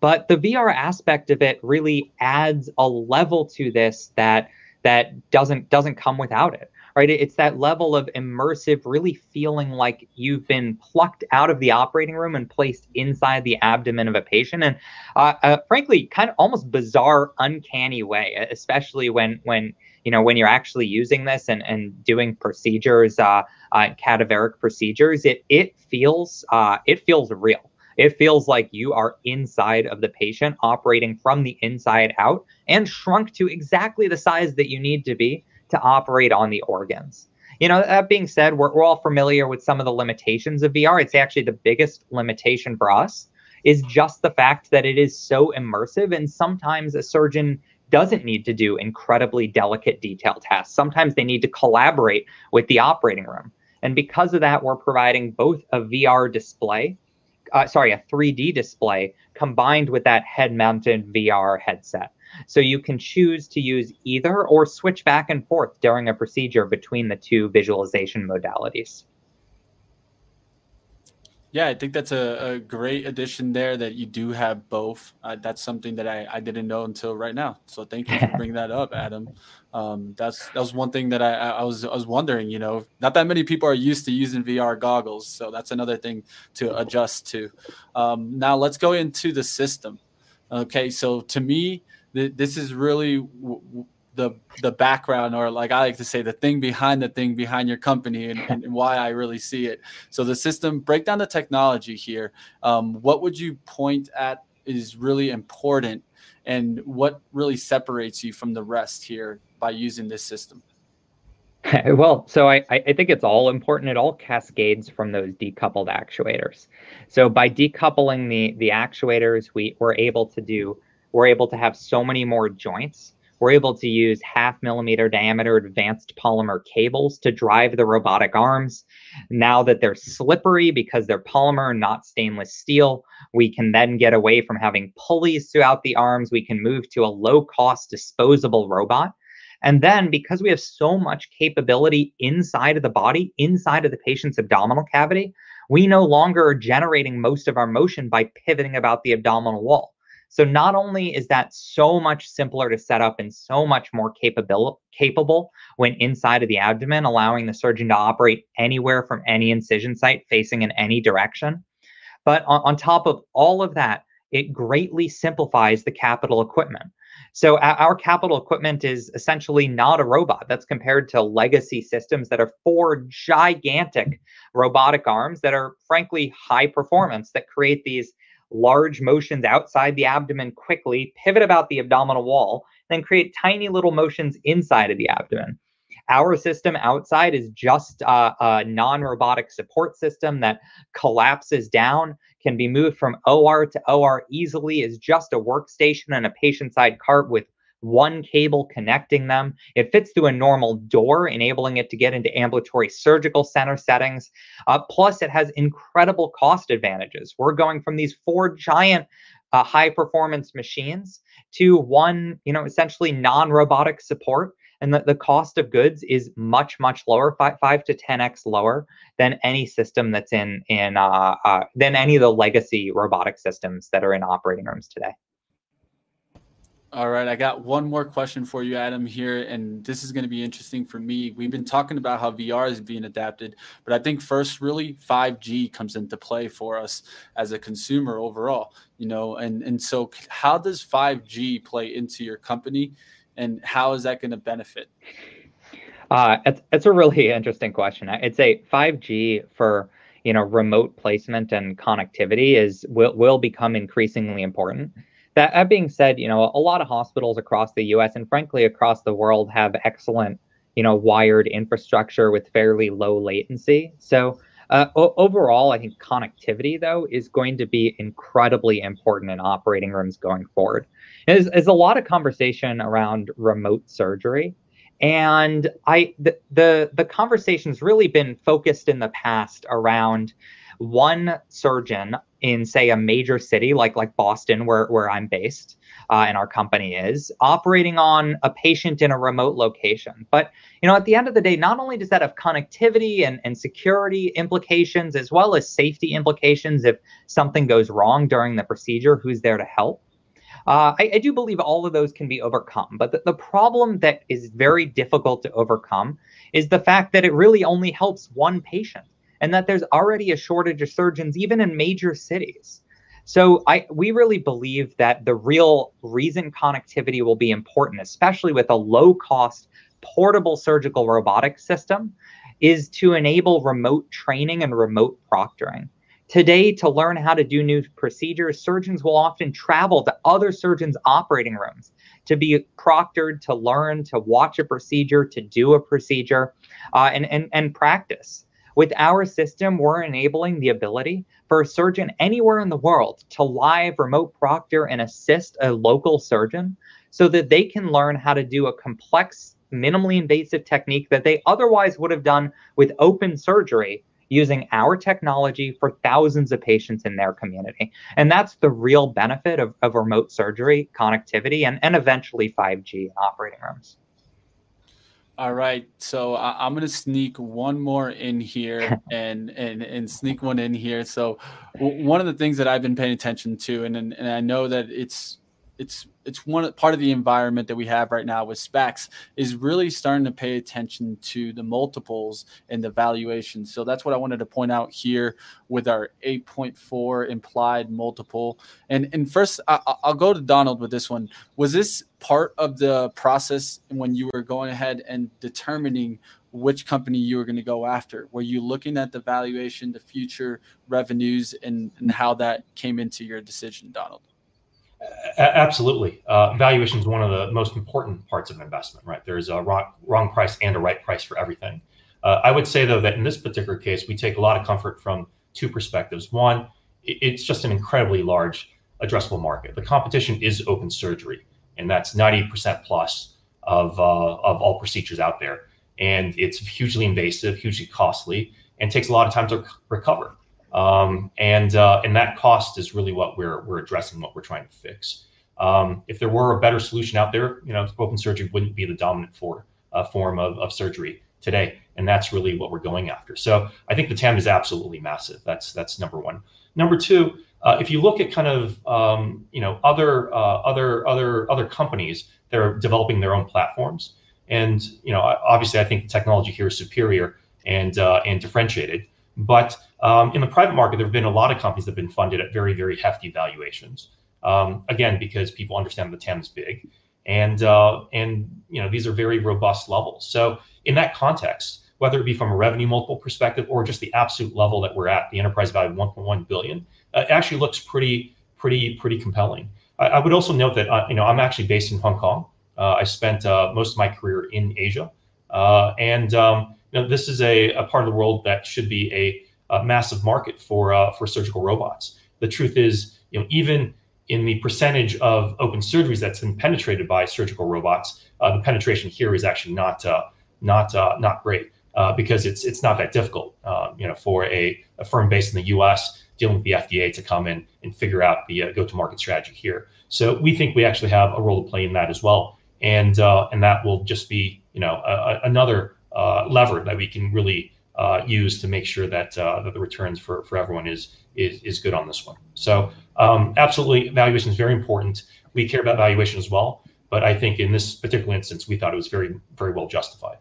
but the VR aspect of it really adds a level to this that that doesn't doesn't come without it right? It's that level of immersive, really feeling like you've been plucked out of the operating room and placed inside the abdomen of a patient, and uh, uh, frankly, kind of almost bizarre, uncanny way, especially when when you know when you're actually using this and and doing procedures, uh, uh cadaveric procedures. It it feels uh, it feels real. It feels like you are inside of the patient, operating from the inside out, and shrunk to exactly the size that you need to be to operate on the organs. You know, that being said, we're, we're all familiar with some of the limitations of VR. It's actually the biggest limitation for us is just the fact that it is so immersive and sometimes a surgeon doesn't need to do incredibly delicate detail tasks. Sometimes they need to collaborate with the operating room. And because of that, we're providing both a VR display, uh, sorry, a 3D display combined with that head mounted VR headset. So you can choose to use either or switch back and forth during a procedure between the two visualization modalities. Yeah, I think that's a, a great addition there that you do have both. Uh, that's something that I, I didn't know until right now. So thank you for bringing that up, Adam. Um, that's that was one thing that I, I was I was wondering. You know, not that many people are used to using VR goggles, so that's another thing to adjust to. Um, now let's go into the system. Okay, so to me, this is really the the background or like i like to say the thing behind the thing behind your company and, and why i really see it so the system break down the technology here um, what would you point at is really important and what really separates you from the rest here by using this system well, so I, I think it's all important. It all cascades from those decoupled actuators. So by decoupling the the actuators, we were able to do we're able to have so many more joints. We're able to use half millimeter diameter advanced polymer cables to drive the robotic arms. Now that they're slippery because they're polymer, not stainless steel, we can then get away from having pulleys throughout the arms. We can move to a low cost disposable robot. And then because we have so much capability inside of the body, inside of the patient's abdominal cavity, we no longer are generating most of our motion by pivoting about the abdominal wall. So not only is that so much simpler to set up and so much more capable capable when inside of the abdomen, allowing the surgeon to operate anywhere from any incision site facing in any direction. But on, on top of all of that, it greatly simplifies the capital equipment. So our capital equipment is essentially not a robot. That's compared to legacy systems that are four gigantic robotic arms that are frankly high performance that create these large motions outside the abdomen quickly, pivot about the abdominal wall, then create tiny little motions inside of the abdomen. Our system outside is just a, non robotic support system that collapses down, can be moved from OR to OR easily, is just a workstation and a patient side cart with one cable connecting them. It fits through a normal door, enabling it to get into ambulatory surgical center settings. Uh, plus, it has incredible cost advantages. We're going from these four giant uh, high performance machines to one, you know, essentially non robotic support. And the, the cost of goods is much, much lower, five, five to 10x lower than any system that's in, in uh, uh than any of the legacy robotic systems that are in operating rooms today. All right, I got one more question for you, Adam, here, and this is going to be interesting for me. We've been talking about how VR is being adapted, but I think first, really, 5G comes into play for us as a consumer overall. You know, and and so how does 5G play into your company, and how is that going to benefit? Uh, it's it's a really interesting question. I'd say 5G for you know remote placement and connectivity is will, will become increasingly important that, that being said you know a lot of hospitals across the us and frankly across the world have excellent you know wired infrastructure with fairly low latency. So uh, o- overall i think connectivity though is going to be incredibly important in operating rooms going forward. There's, there's a lot of conversation around remote surgery. And i the, the the conversation's really been focused in the past around one surgeon in say a major city like like boston where where i'm based uh, and our company is operating on a patient in a remote location but you know at the end of the day not only does that have connectivity and, and security implications as well as safety implications if something goes wrong during the procedure who's there to help uh, I, I, do believe all of those can be overcome. But the, the problem that is very difficult to overcome is the fact that it really only helps one patient and that there's already a shortage of surgeons, even in major cities. So I we really believe that the real reason connectivity will be important, especially with a low cost portable surgical robotic system, is to enable remote training and remote proctoring. Today, to learn how to do new procedures, surgeons will often travel to other surgeons' operating rooms to be proctored, to learn, to watch a procedure, to do a procedure, uh, and, and, and practice. With our system, we're enabling the ability for a surgeon anywhere in the world to live remote proctor and assist a local surgeon so that they can learn how to do a complex, minimally invasive technique that they otherwise would have done with open surgery using our technology for thousands of patients in their community. And that's the real benefit of, of remote surgery, connectivity, and, and eventually 5G in operating rooms. All right, so I, am gonna sneak one more in here and and and sneak one in here. So w- one of the things that I've been paying attention to, and and, and I know that it's it's it's one part of the environment that we have right now with SPACs is really starting to pay attention to the multiples and the valuation. So that's what I wanted to point out here with our 8.4 implied multiple. And and first, I, will go to Donald with this one. Was this part of the process when you were going ahead and determining which company you were going to go after? Were you looking at the valuation, the future revenues, and, and how that came into your decision, Donald? Absolutely. Uh, valuation is one of the most important parts of investment, right? There's a wrong, wrong price and a right price for everything. Uh, I would say, though, that in this particular case, we take a lot of comfort from two perspectives. One, it's just an incredibly large addressable market. The competition is open surgery, and that's 90% plus of, uh, of all procedures out there. And it's hugely invasive, hugely costly, and takes a lot of time to recover. Um, and uh, and that cost is really what we're we're addressing, what we're trying to fix. Um, if there were a better solution out there, you know, open surgery wouldn't be the dominant for, uh, form of, of surgery today, and that's really what we're going after. So I think the TAM is absolutely massive. That's that's number one. Number two, uh, if you look at kind of um, you know other uh, other other other companies that are developing their own platforms, and you know obviously I think the technology here is superior and uh, and differentiated, but um, in the private market, there have been a lot of companies that have been funded at very, very hefty valuations. Um, again, because people understand the TAM is big, and uh, and you know these are very robust levels. So in that context, whether it be from a revenue multiple perspective or just the absolute level that we're at, the enterprise value of 1.1 billion, uh, it actually looks pretty, pretty, pretty compelling. I, I would also note that uh, you know I'm actually based in Hong Kong. Uh, I spent uh, most of my career in Asia, uh, and um, know, this is a, a part of the world that should be a a massive market for uh, for surgical robots. The truth is, you know, even in the percentage of open surgeries that's been penetrated by surgical robots, uh, the penetration here is actually not uh, not uh, not great uh, because it's it's not that difficult, uh, you know, for a, a firm based in the U.S. dealing with the FDA to come in and figure out the go-to-market strategy here. So we think we actually have a role to play in that as well, and and that will just be you know a, a, another lever that we can really uh, use to make sure that uh, that the returns for, for everyone is, is is good on this one. So um, absolutely, valuation is very important. We care about valuation as well, but I think in this particular instance, we thought it was very very well justified.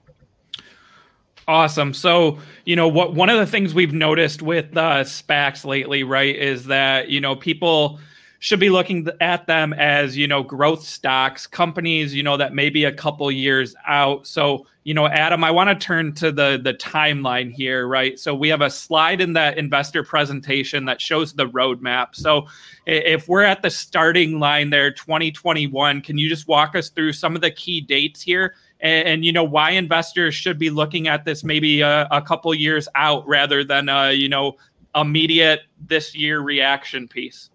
Awesome. So, you know, what one of the things we've noticed with uh, SPACs lately, right, is that you know people should be looking at them as you know growth stocks companies you know that may be a couple years out so you know adam i want to turn to the the timeline here right? So we have a slide in that investor presentation that shows the roadmap. So if we're at the starting line there 2021 can you just walk us through some of the key dates here? And, and you know why investors should be looking at this maybe a, a couple years out rather than uh, you know immediate this year reaction piece?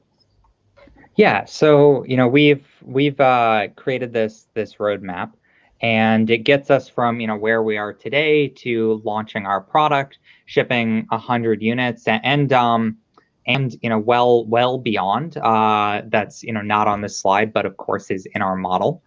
Yeah, so you know we've we've uh, created this this roadmap, and it gets us from you know where we are today to launching our product, shipping hundred units, and, and um and you know well well beyond. Uh, that's you know not on this slide, but of course is in our model,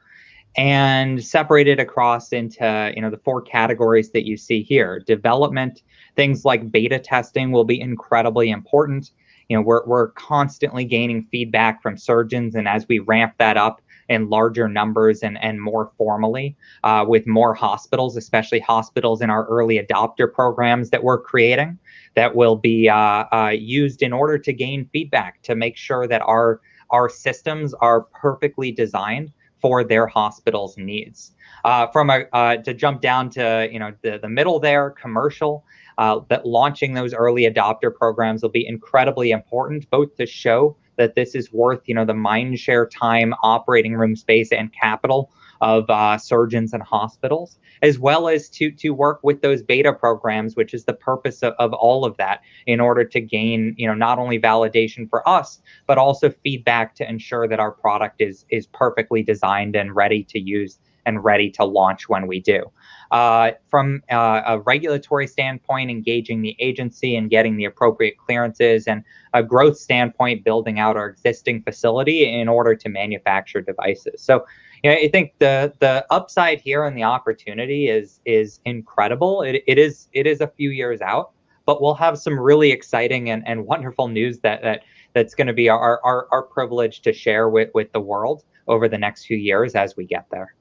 and separated across into you know the four categories that you see here. Development, things like beta testing will be incredibly important you know we're, we're constantly gaining feedback from surgeons and as we ramp that up in larger numbers and, and more formally uh, with more hospitals especially hospitals in our early adopter programs that we're creating that will be uh, uh, used in order to gain feedback to make sure that our our systems are perfectly designed for their hospital's needs. Uh, from a uh, to jump down to you know the, the middle there commercial uh, that launching those early adopter programs will be incredibly important, both to show that this is worth, you know, the mind share time, operating room space, and capital of uh, surgeons and hospitals, as well as to to work with those beta programs, which is the purpose of, of all of that, in order to gain, you know, not only validation for us, but also feedback to ensure that our product is is perfectly designed and ready to use and ready to launch when we do. Uh, from uh, a regulatory standpoint, engaging the agency and getting the appropriate clearances, and a growth standpoint, building out our existing facility in order to manufacture devices. So, you know, I think the the upside here and the opportunity is is incredible. It, it is it is a few years out, but we'll have some really exciting and, and wonderful news that that that's going to be our, our our privilege to share with with the world over the next few years as we get there.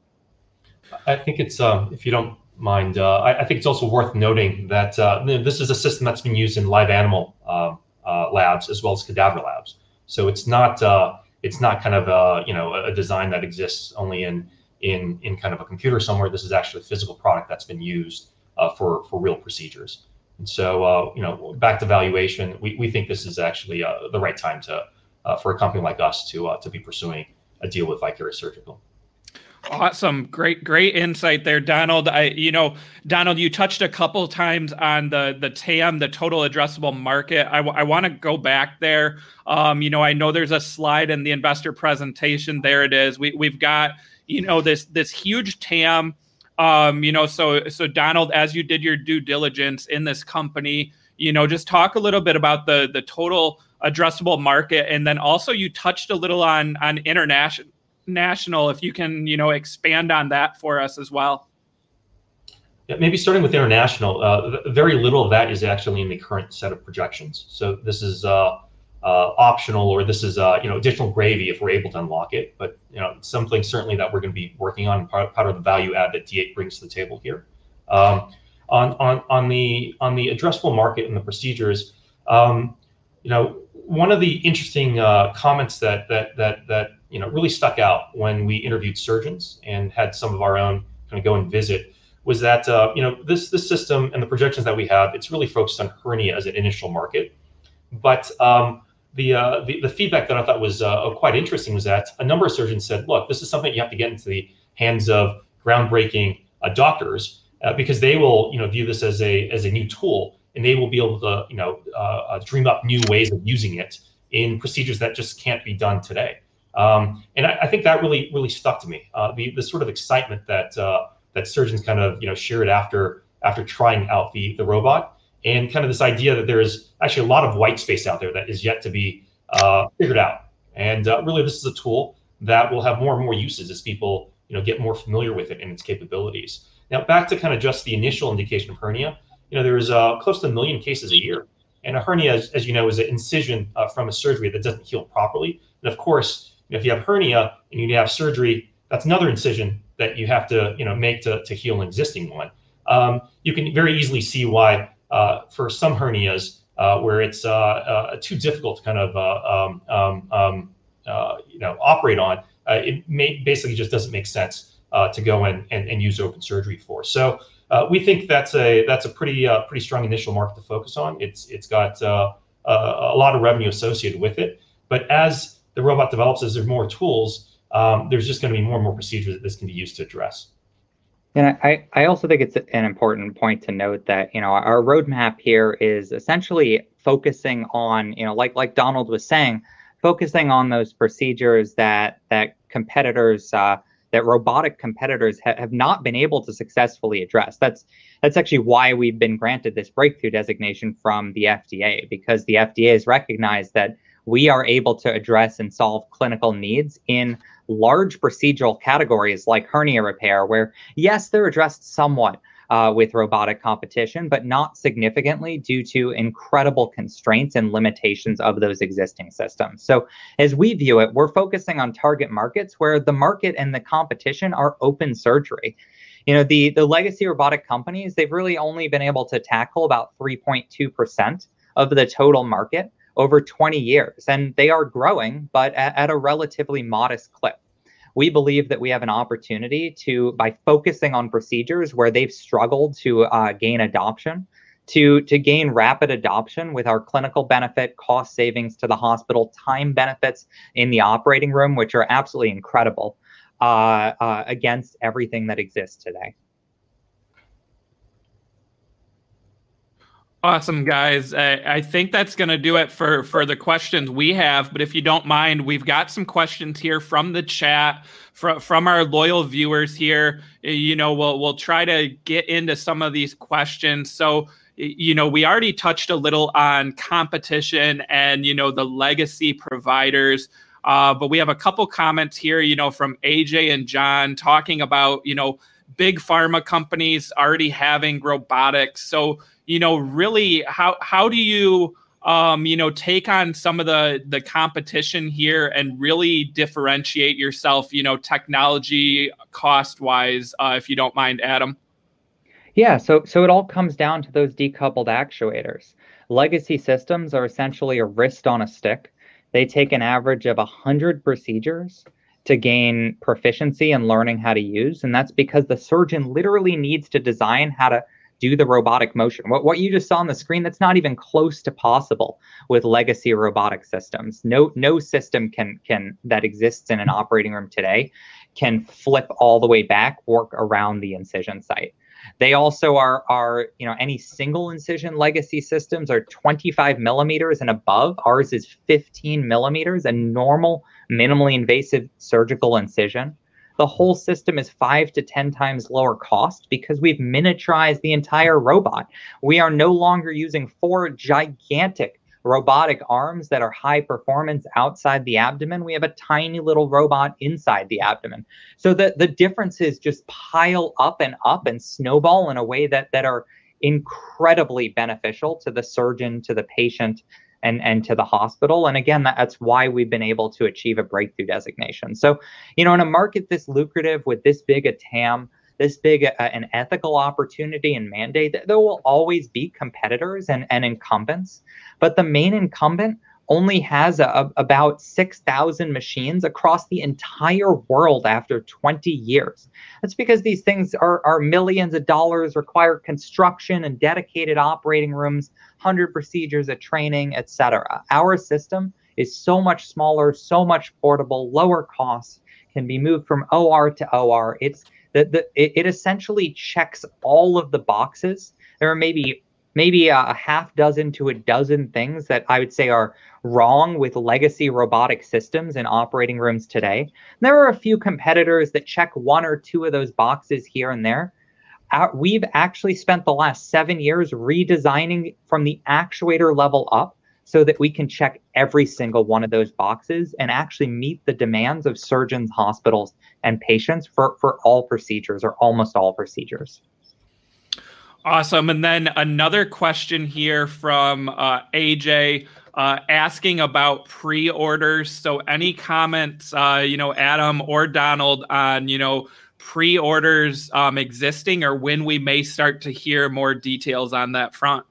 I think it's, um, if you don't mind, uh, I, I, think it's also worth noting that uh, this is a system that's been used in live animal um, uh, labs as well as cadaver labs. So it's not uh, it's not kind of a you know a design that exists only in in in kind of a computer somewhere. This is actually a physical product that's been used uh, for for real procedures. And so uh, you know back to valuation, we, we think this is actually the right time to for a company like us to to be pursuing a deal with Vicarious Surgical. Awesome. Great, great insight there, Donald. I, you know, Donald, you touched a couple times on the the TAM, the total addressable market. I, I want to go back there. Um, you know, I know there's a slide in the investor presentation. There it is. We we've got, you know, this this huge TAM. Um, you know, so so Donald, as you did your due diligence in this company, you know, just talk a little bit about the the total addressable market, and then also you touched a little on on international national, if you can, you know, expand on that for us as well. Yeah, maybe starting with international, uh, very little of that is actually in the current set of projections. So this is uh, uh, optional, or this is uh, you know additional gravy if we're able to unlock it. But you know something certainly that we're going to be working on, part, part of the value add that D8 brings to the table here. Um, on on on the on the addressable market and the procedures, um, you know one of the interesting uh, comments that that that that you know really stuck out when we interviewed surgeons and had some of our own kind of go and visit was that uh, you know this this system and the projections that we have it's really focused on hernia as an initial market but um, the, uh, the, the feedback that I thought was uh, quite interesting was that a number of surgeons said, "Look, this is something you have to get into the hands of groundbreaking uh, doctors uh, because they will, you know, view this as a as a new tool and they will be able to, you know, uh, dream up new ways of using it in procedures that just can't be done today." Um, and I, I, think that really really stuck to me. Uh, the the sort of excitement that uh, that surgeons kind of you know shared after after trying out the the robot, and kind of this idea that there is actually a lot of white space out there that is yet to be uh, figured out. And uh, really, this is a tool that will have more and more uses as people you know get more familiar with it and its capabilities. Now, back to kind of just the initial indication of hernia. You know, there's uh, close to a million cases a year, and a hernia, as, as you know, is an incision uh, from a surgery that doesn't heal properly. And of course, if you have hernia and you have surgery, that's another incision that you have to you know make to, to heal an existing one. Um, you can very easily see why uh, for some hernias uh, where it's uh, uh too difficult to kind of uh, um, um, um uh, you know operate on, it may, basically just doesn't make sense to go in and, and use open surgery for. So we think that's a that's a pretty pretty strong initial market to focus on. It's it's got a lot of revenue associated with it, but as the robot develops, as there's more tools, um, there's just going to be more and more procedures that this can be used to address. And I, I also think it's an important point to note that you know our roadmap here is essentially focusing on you know like like Donald was saying, focusing on those procedures that that competitors uh, that robotic competitors ha- have not been able to successfully address. That's that's actually why we've been granted this breakthrough designation from the FDA because the FDA has recognized that we are able to address and solve clinical needs in large procedural categories like hernia repair, where yes, they're addressed somewhat uh, with robotic competition, but not significantly due to incredible constraints and limitations of those existing systems. So, as we view it, we're focusing on target markets where the market and the competition are open surgery. You know, the, the legacy robotic companies, they've really only been able to tackle about 3.2% of the total market over 20 years, and they are growing, but at, at a relatively modest clip. We believe that we have an opportunity to, by focusing on procedures where they've struggled to uh, gain adoption, to, to gain rapid adoption with our clinical benefit, cost savings to the hospital, time benefits in the operating room, which are absolutely incredible uh, uh, against everything that exists today. Awesome, guys. I, I think that's going to do it for for the questions we have. But if you don't mind, we've got some questions here from the chat from from our loyal viewers here. You know, we'll we'll try to get into some of these questions. So, you know, we already touched a little on competition and you know the legacy providers. Uh, but we have a couple comments here, you know, from AJ and John talking about you know big pharma companies already having robotics. So you know, really how how do you um, you know, take on some of the the competition here and really differentiate yourself, you know, technology cost wise, uh, if you don't mind, Adam. Yeah, so so it all comes down to those decoupled actuators. Legacy systems are essentially a wrist on a stick. They take an average of 100 procedures to gain proficiency in learning how to use, and that's because the surgeon literally needs to design how to do the robotic motion. What, what you just saw on the screen, that's not even close to possible with legacy robotic systems. No, no system can can that exists in an operating room today can flip all the way back, work around the incision site. They also are are you know any single incision legacy systems are 25 millimeters and above. Ours is 15 millimeters, a normal minimally invasive surgical incision the whole system is five to 10 times lower cost because we've miniaturized the entire robot. We are no longer using four gigantic robotic arms that are high performance outside the abdomen. We have a tiny little robot inside the abdomen. So the, the differences just pile up and up and snowball in a way that, that are incredibly beneficial to the surgeon, to the patient, and and to the hospital. And again that's why we've been able to achieve a breakthrough designation. So you know in a market this lucrative with this big a tam this big an ethical opportunity and mandate there will always be competitors and, and incumbents. But the main incumbent only has a, about 6,000 machines across the entire world after 20 years. That's because these things are, are millions of dollars, require construction and dedicated operating rooms, 100 procedures of training, etc. Our system is so much smaller, so much portable, lower cost, can be moved from OR to OR. It's the, the it, it essentially checks all of the boxes. There are maybe maybe a, a half dozen to a dozen things that I would say are wrong with legacy robotic systems in operating rooms today. There are a few competitors that check one or two of those boxes here and there. Uh, we've actually spent the last seven years redesigning from the actuator level up so that we can check every single one of those boxes and actually meet the demands of surgeons, hospitals, and patients for, for all procedures or almost all procedures. Awesome. And then another question here from uh, AJ uh, asking about pre-orders. So any comments, uh, you know, Adam or Donald on, you know, pre-orders um, existing or when we may start to hear more details on that front?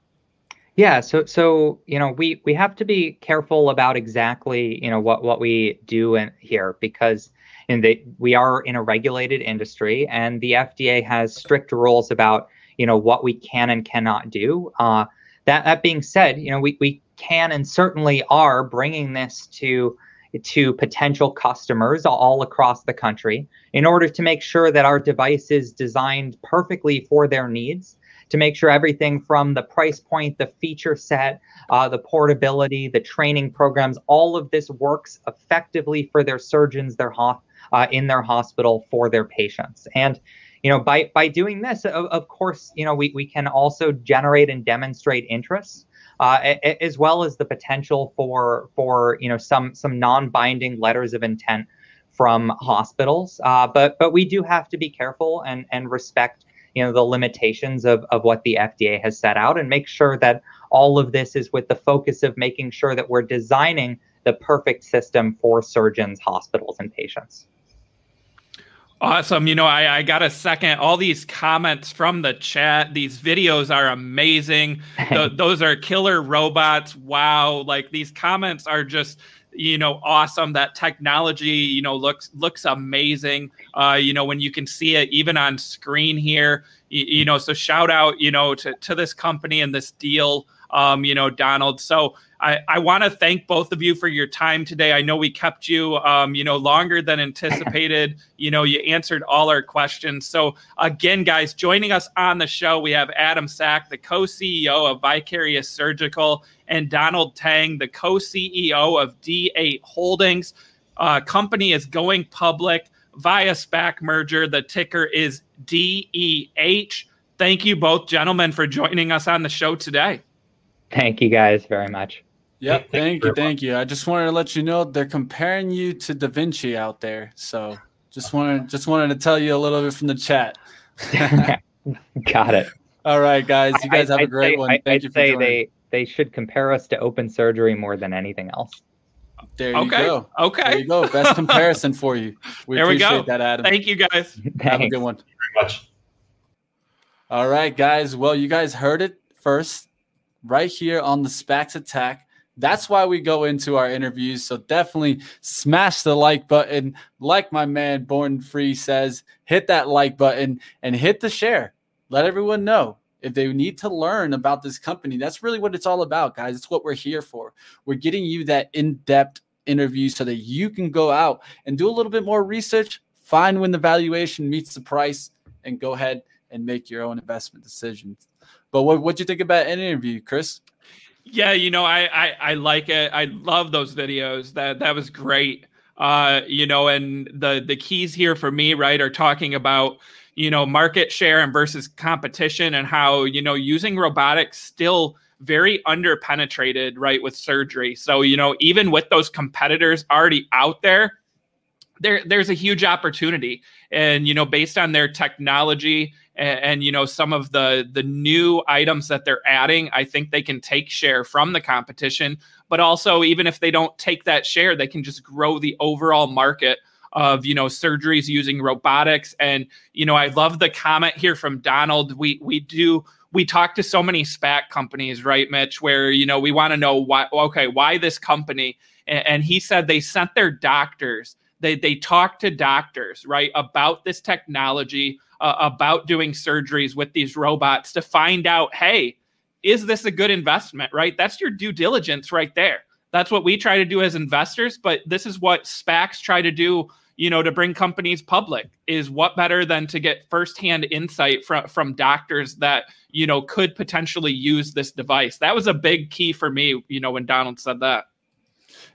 Yeah, so so you know we we have to be careful about exactly you know what what we do in here because in the we are in a regulated industry and the FDA has strict rules about you know what we can and cannot do. Uh, that that being said, you know we we can and certainly are bringing this to to potential customers all across the country in order to make sure that our device is designed perfectly for their needs to make sure everything from the price point, the feature set, uh, the portability, the training programs, all of this works effectively for their surgeons, their ho- uh, in their hospital for their patients. And you know, by by doing this, of, of course, you know, we, we can also generate and demonstrate interest. Uh, as well as the potential for for you know some some non-binding letters of intent from hospitals. Uh, but but we do have to be careful and and respect you know the limitations of, of what the FDA has set out and make sure that all of this is with the focus of making sure that we're designing the perfect system for surgeons, hospitals, and patients. Awesome. You know, I, I got a second. All these comments from the chat, these videos are amazing. Th- those are killer robots. Wow. Like these comments are just you know awesome that technology you know looks looks amazing uh you know when you can see it even on screen here you, you know so shout out you know to to this company and this deal um, you know, Donald. So I, I want to thank both of you for your time today. I know we kept you, um, you know, longer than anticipated. you know, you answered all our questions. So again, guys, joining us on the show, we have Adam Sach, the co-CEO of Vicarious Surgical, and Donald Tang, the co-CEO of D8 Holdings. Uh, company is going public via SPAC merger. The ticker is DEH. Thank you both, gentlemen, for joining us on the show today. Thank you guys very much. Yep, thank you, thank you. I just wanted to let you know they're comparing you to Da Vinci out there. So just wanted just wanted to tell you a little bit from the chat. Got it. All right, guys. You guys have I'd a great say, one. Thank I'd you say they they should compare us to open surgery more than anything else. There you okay. go. Okay. There you go. Best comparison for you. We there we go. that, Adam. Thank you, guys. Have a good one. Thank you Very much. All right, guys. Well, you guys heard it first right here on the SPACs Attack. That's why we go into our interviews. So definitely smash the like button. Like my man Born Free says, hit that like button and hit the share. Let everyone know if they need to learn about this company. That's really what it's all about, guys. It's what we're here for. We're getting you that in depth interview so that you can go out and do a little bit more research, find when the valuation meets the price, and go ahead and make your own investment decisions. But what what you think about an interview, Chris? Yeah, you know, I, I I like it. I love those videos. That that was great. Uh, you know, and the the keys here for me, right, are talking about you know market share and versus competition and how you know using robotics still very underpenetrated right with surgery so you know even with those competitors already out there there there's a huge opportunity and you know based on their technology and, and, you know some of the the new items that they're adding i think they can take share from the competition. But also even if they don't take that share they can just grow the overall market of you know surgeries using robotics. And you know i love the comment here from donald. We we do we talk to so many SPAC companies, right, Mitch, where you know we want to know why okay, why this company? And, and, he said they sent their doctors, they they talked to doctors, right, about this technology, uh, about doing surgeries with these robots to find out, hey, is this a good investment, right? That's your due diligence right there. That's what we try to do as investors, but this is what SPACs try to do, you know, to bring companies public. Is what better than to get firsthand insight from from doctors that, you know, could potentially use this device. That was a big key for me, you know, when Donald said that.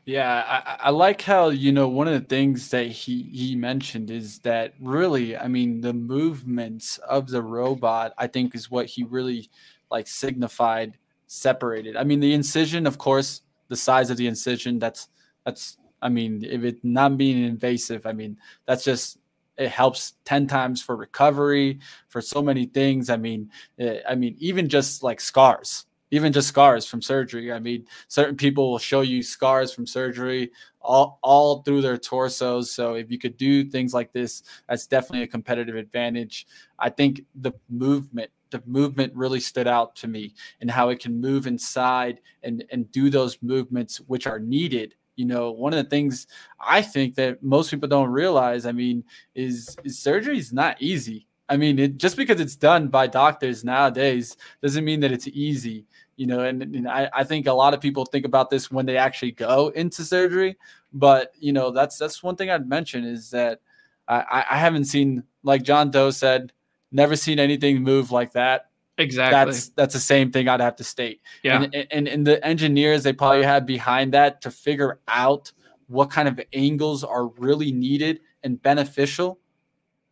Yeah, I, I, like how you know one of the things that he he mentioned is that really, I mean, the movements of the robot, I think, is what he really like signified separated. I mean, the incision, of course, the size of the incision. That's that's. I mean, if it not being invasive, I mean, that's just it helps 10 times for recovery for so many things i mean it, i mean even just like scars even just scars from surgery. I mean certain people will show you scars from surgery all, all through their torsos. So if you could do things like this that's definitely a competitive advantage. I think the movement the movement really stood out to me and how it can move inside and and do those movements which are needed. You know one of the things i think that most people don't realize i mean is, is surgery is not easy. I mean it, just because it's done by doctors nowadays doesn't mean that it's easy you know and, and I, I think a lot of people think about this when they actually go into surgery but you know that's that's one thing i'd mention is that i i haven't seen like john doe said never seen anything move like that Exactly. That's that's the same thing I'd have to state. Yeah. And, and and the engineers they probably had behind that to figure out what kind of angles are really needed and beneficial.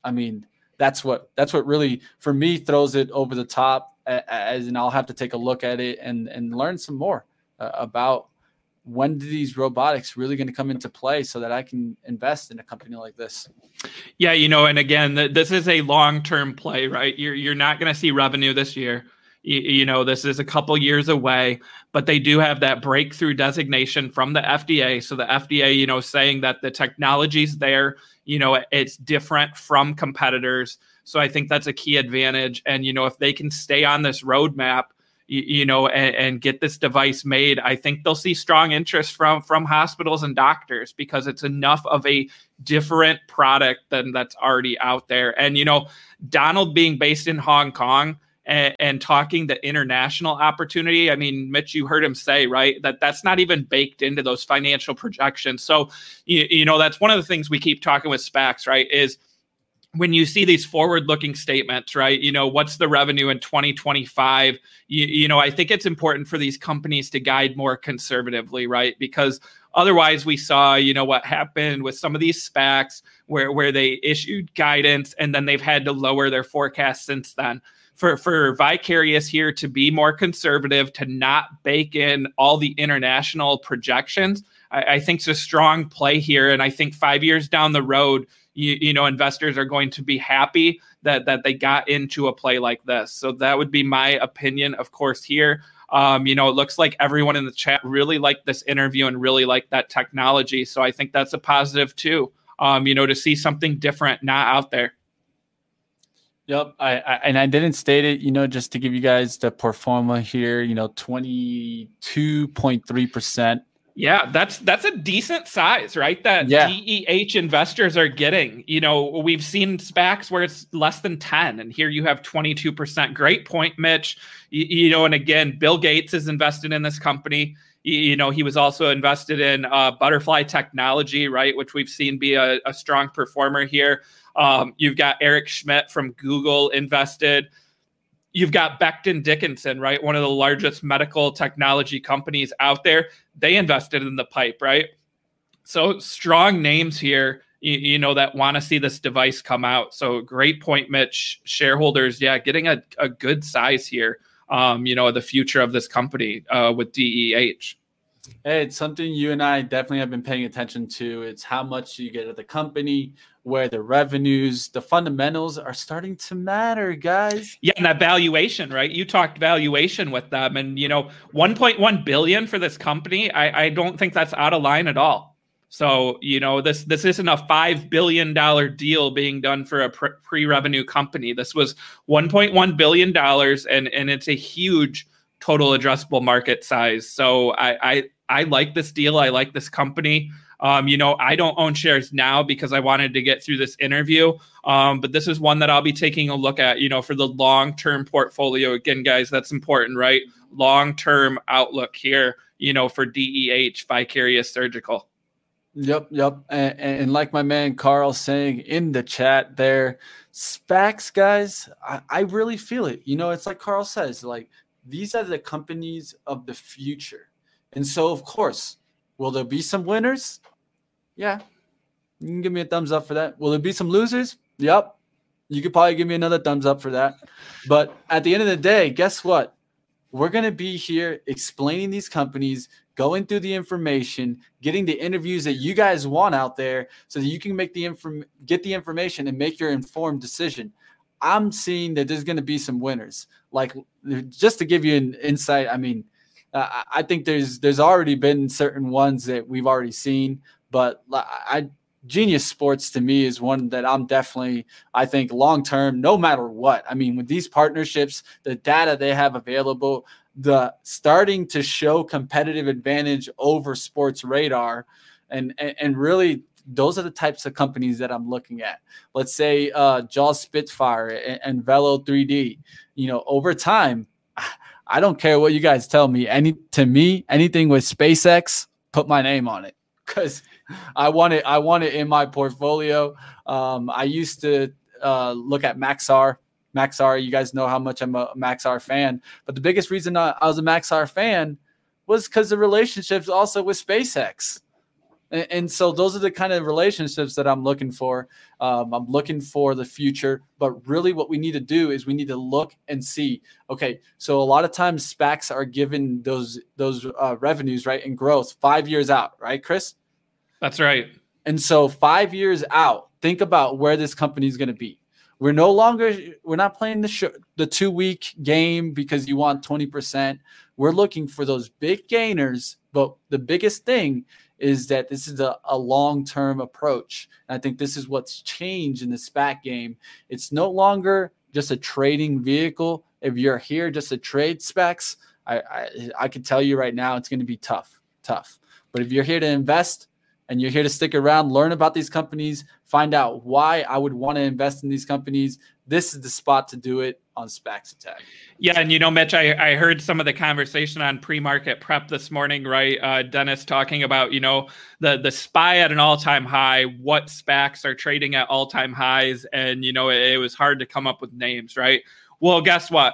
I mean, that's what that's what really for me throws it over the top. As and I'll have to take a look at it and and learn some more uh, about when do these robotics really going to come into play so that I can invest in a company like this? Yeah, you know, and again, this is a long-term play, right? You're you're not going to see revenue this year. You, you, know, this is a couple years away, but they do have that breakthrough designation from the FDA. So the FDA, you know, saying that the technology's there, you know, it's different from competitors. So I think that's a key advantage. And you know, if they can stay on this roadmap you, know, and, and, get this device made, I think they'll see strong interest from from hospitals and doctors because it's enough of a different product than that's already out there. And you know, Donald being based in Hong Kong. And, and, talking the international opportunity. I mean, Mitch, you heard him say, right, that that's not even baked into those financial projections. So, you, you know, that's one of the things we keep talking with SPACs, right, is when you see these forward looking statements right you know what's the revenue in 2025 you, you know i think it's important for these companies to guide more conservatively right because otherwise we saw you know what happened with some of these SPACs where where they issued guidance and then they've had to lower their forecast since then. For for vicarious here to be more conservative to not bake in all the international projections I, I think it's a strong play here and i think five years down the road you, you know investors are going to be happy that that they got into a play like this. So that would be my opinion, of course. Here, um, you know, it looks like everyone in the chat really liked this interview and really liked that technology. So I think that's a positive too. Um, you know, to see something different not out there. Yep, I, I, and I didn't state it, you know, just to give you guys the pro forma here, you know, 22.3% yeah, that's that's a decent size, right? That yeah. DEH investors are getting. You know, we've seen SPACs where it's less than 10, and here you have 22%. Great point, Mitch. You, you know, and again, Bill Gates is invested in this company. You, you know, he was also invested in uh, Butterfly Technology, right, which we've seen be a, a strong performer here. Um, you've got Eric Schmidt from Google invested you've got Becton Dickinson, right? One of the largest medical technology companies out there. They invested in the pipe, right? So strong names here, you, you know, that want to see this device come out. So great point, Mitch. Shareholders, yeah, getting a, a good size here. Um, you know, the future of this company uh, with DEH. Hey, it's something you and I definitely have been paying attention to. It's how much you get at the company, where the revenues, the fundamentals are starting to matter, guys. Yeah, and that valuation, right? You talked valuation with them, and you know, 1.1 billion for this company. I, I don't think that's out of line at all. So you know, this this isn't a five billion dollar deal being done for a pre revenue company. This was 1.1 billion dollars, and and it's a huge total addressable market size. So I I, I like this deal. I like this company. Um, you know, I don't own shares now because I wanted to get through this interview. Um, but this is one that I'll be taking a look at, you know, for the long term portfolio. Again, guys, that's important, right? Long term outlook here, you know, for DEH, Vicarious Surgical. Yep, yep. And, and, like my man Carl saying in the chat there, SPACs, guys, I, I really feel it. You know, it's like Carl says, like these are the companies of the future. And so, of course, will there be some winners? Yeah. You can give me a thumbs up for that. Will there be some losers? Yep. You could probably give me another thumbs up for that. But at the end of the day, guess what? We're going to be here explaining these companies, going through the information, getting the interviews that you guys want out there so that you can make the inform get the information and make your informed decision. I'm seeing that there's going to be some winners. Like just to give you an insight, I mean, uh, I think there's there's already been certain ones that we've already seen, but I Genius Sports to me is one that I'm definitely, I think, long term, no matter what. I mean, with these partnerships, the data they have available, the starting to show competitive advantage over Sportradar, and and, and really those are the types of companies that I'm looking at. Let's say uh, Jaws Spitfire and, and Velo 3D. You know, over time, I don't care what you guys tell me. Any to me, anything with SpaceX, put my name on it because I want it. I want it in my portfolio. Um, I used to uh, look at Maxar. Maxar, you guys know how much I'm a Maxar fan. But the biggest reason I, I was a Maxar fan was because the relationships also with SpaceX. And, and, so those are the kind of relationships that I'm looking for. Um, I'm looking for the future, but really what we need to do is we need to look and see. Okay, so a lot of times SPACs are given those those uh, revenues right and growth five years out, right, Chris? That's right. And so five years out, think about where this company is going to be. We're no longer we're not playing the sh- the two week game because you want 20%. We're looking for those big gainers, but the biggest thing is that this is a, a long term approach. And I think this is what's changed in the SPAC game. It's no longer just a trading vehicle. If you're here just to trade SPACs, I, I, I can tell you right now it's going to be tough, tough. But if you're here to invest, and you're here to stick around, learn about these companies, find out why I would want to invest in these companies, this is the spot to do it on SPACs Attack. Yeah, and you know, Mitch, I, I heard some of the conversation on pre-market prep this morning, right? Uh, Dennis talking about you know the the SPY at an all-time high, what SPACs are trading at all-time highs, and you know it, it was hard to come up with names, right? Well, guess what?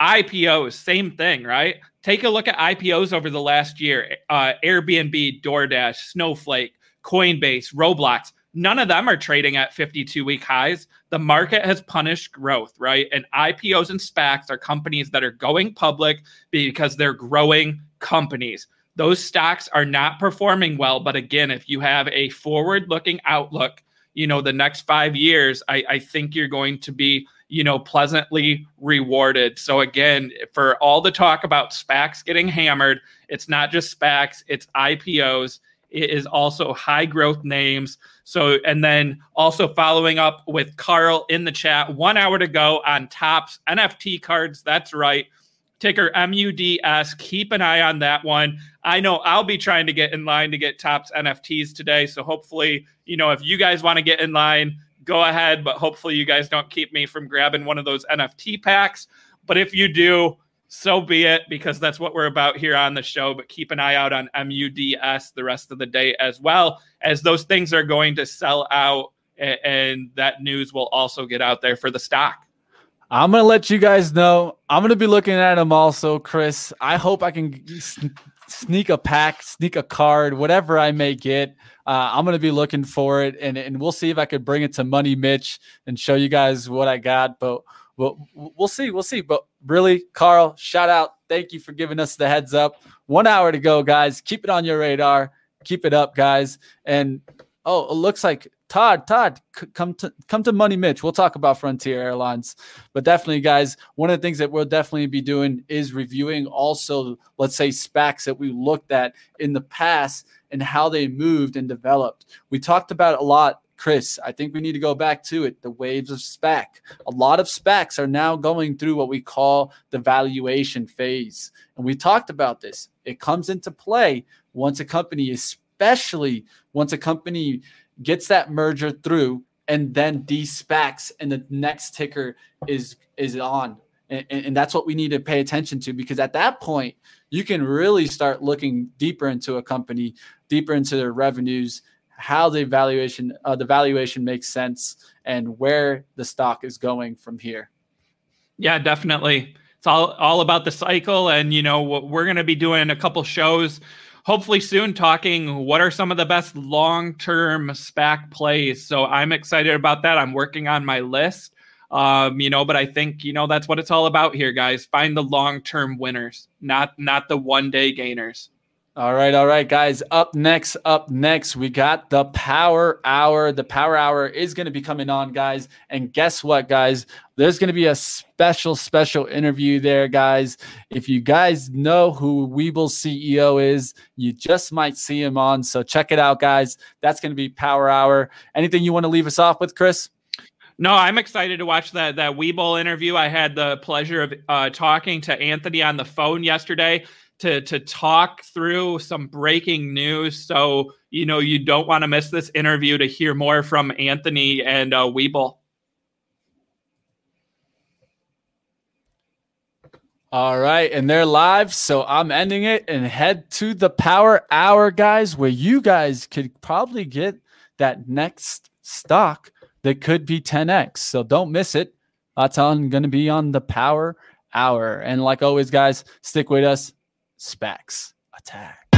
IPOs, same thing, right? Take a look at IPOs over the last year uh, Airbnb, DoorDash, Snowflake, Coinbase, Roblox. None of them are trading at 52 week highs. The market has punished growth, right? And IPOs and SPACs are companies that are going public because they're growing companies. Those stocks are not performing well. But again, if you have a forward looking outlook, you know, the next five years, I, I think you're going to be you know, pleasantly rewarded. So again, for all the talk about SPACs getting hammered, it's not just SPACs, it's IPOs. It is also high growth names. So, and then also following up with Carl in the chat, one hour to go on Topps NFT cards. That's right. Ticker MUDS. Keep an eye on that one. I know I'll be trying to get in line to get Topps NFTs today. So hopefully, you know, if you guys want to get in line, go ahead, but hopefully you guys don't keep me from grabbing one of those NFT packs. But if you do, so be it, because that's what we're about here on the show. But keep an eye out on MUDS the rest of the day as well, as those things are going to sell out, and that news will also get out there for the stock. I'm gonna let you guys know. I'm gonna be looking at them also, Chris. I hope I can sneak a pack, sneak a card, whatever I may get. Uh, I'm gonna be looking for it, and and we'll see if I could bring it to Money Mitch and show you guys what I got. But we'll we'll see, we'll see. But really, Carl, shout out, thank you for giving us the heads up. One hour to go, guys. Keep it on your radar. Keep it up, guys. And oh, it looks like Todd, Todd, come to come to Money Mitch. We'll talk about Frontier Airlines, but definitely, guys, one of the things that we'll definitely be doing is reviewing also, let's say, SPACs that we looked at in the past and how they moved and developed. We talked about a lot, Chris. I think we need to go back to it. The waves of SPAC. A lot of SPACs are now going through what we call the valuation phase, and we talked about this. It comes into play once a company, especially once a company gets that merger through and then de-SPACs and the next ticker is is on. And, and, that's what we need to pay attention to because at that point you can really start looking deeper into a company deeper into their revenues how the valuation uh, the valuation makes sense and where the stock is going from here. Yeah definitely. It's all all about the cycle and you know we're going to be doing a couple shows hopefully soon talking what are some of the best long-term SPAC plays. So I'm excited about that. I'm working on my list. Um, you know, but I think, you know, that's what it's all about here, guys. Find the long-term winners, not not the one-day gainers. All right, all right, guys. Up next, up next, we got the Power Hour. The Power Hour is going to be coming on, guys. And guess what, guys? There's going to be a special, special interview there, guys. If you guys know who Webull CEO is, you just might see him on. So check it out, guys. That's going to be Power Hour. Anything you want to leave us off with, Chris? No, I'm excited to watch that that Webull interview. I had the pleasure of uh, talking to Anthony on the phone yesterday to to talk through some breaking news. So you know you don't want to miss this interview to hear more from Anthony and uh, Webull. All right, and they're live, so I'm ending it and head to the Power Hour, guys, where you guys could probably get that next stock that could be 10x. So don't miss it. That's on going to be on the Power Hour, and like always, guys, stick with us. SPACs attack.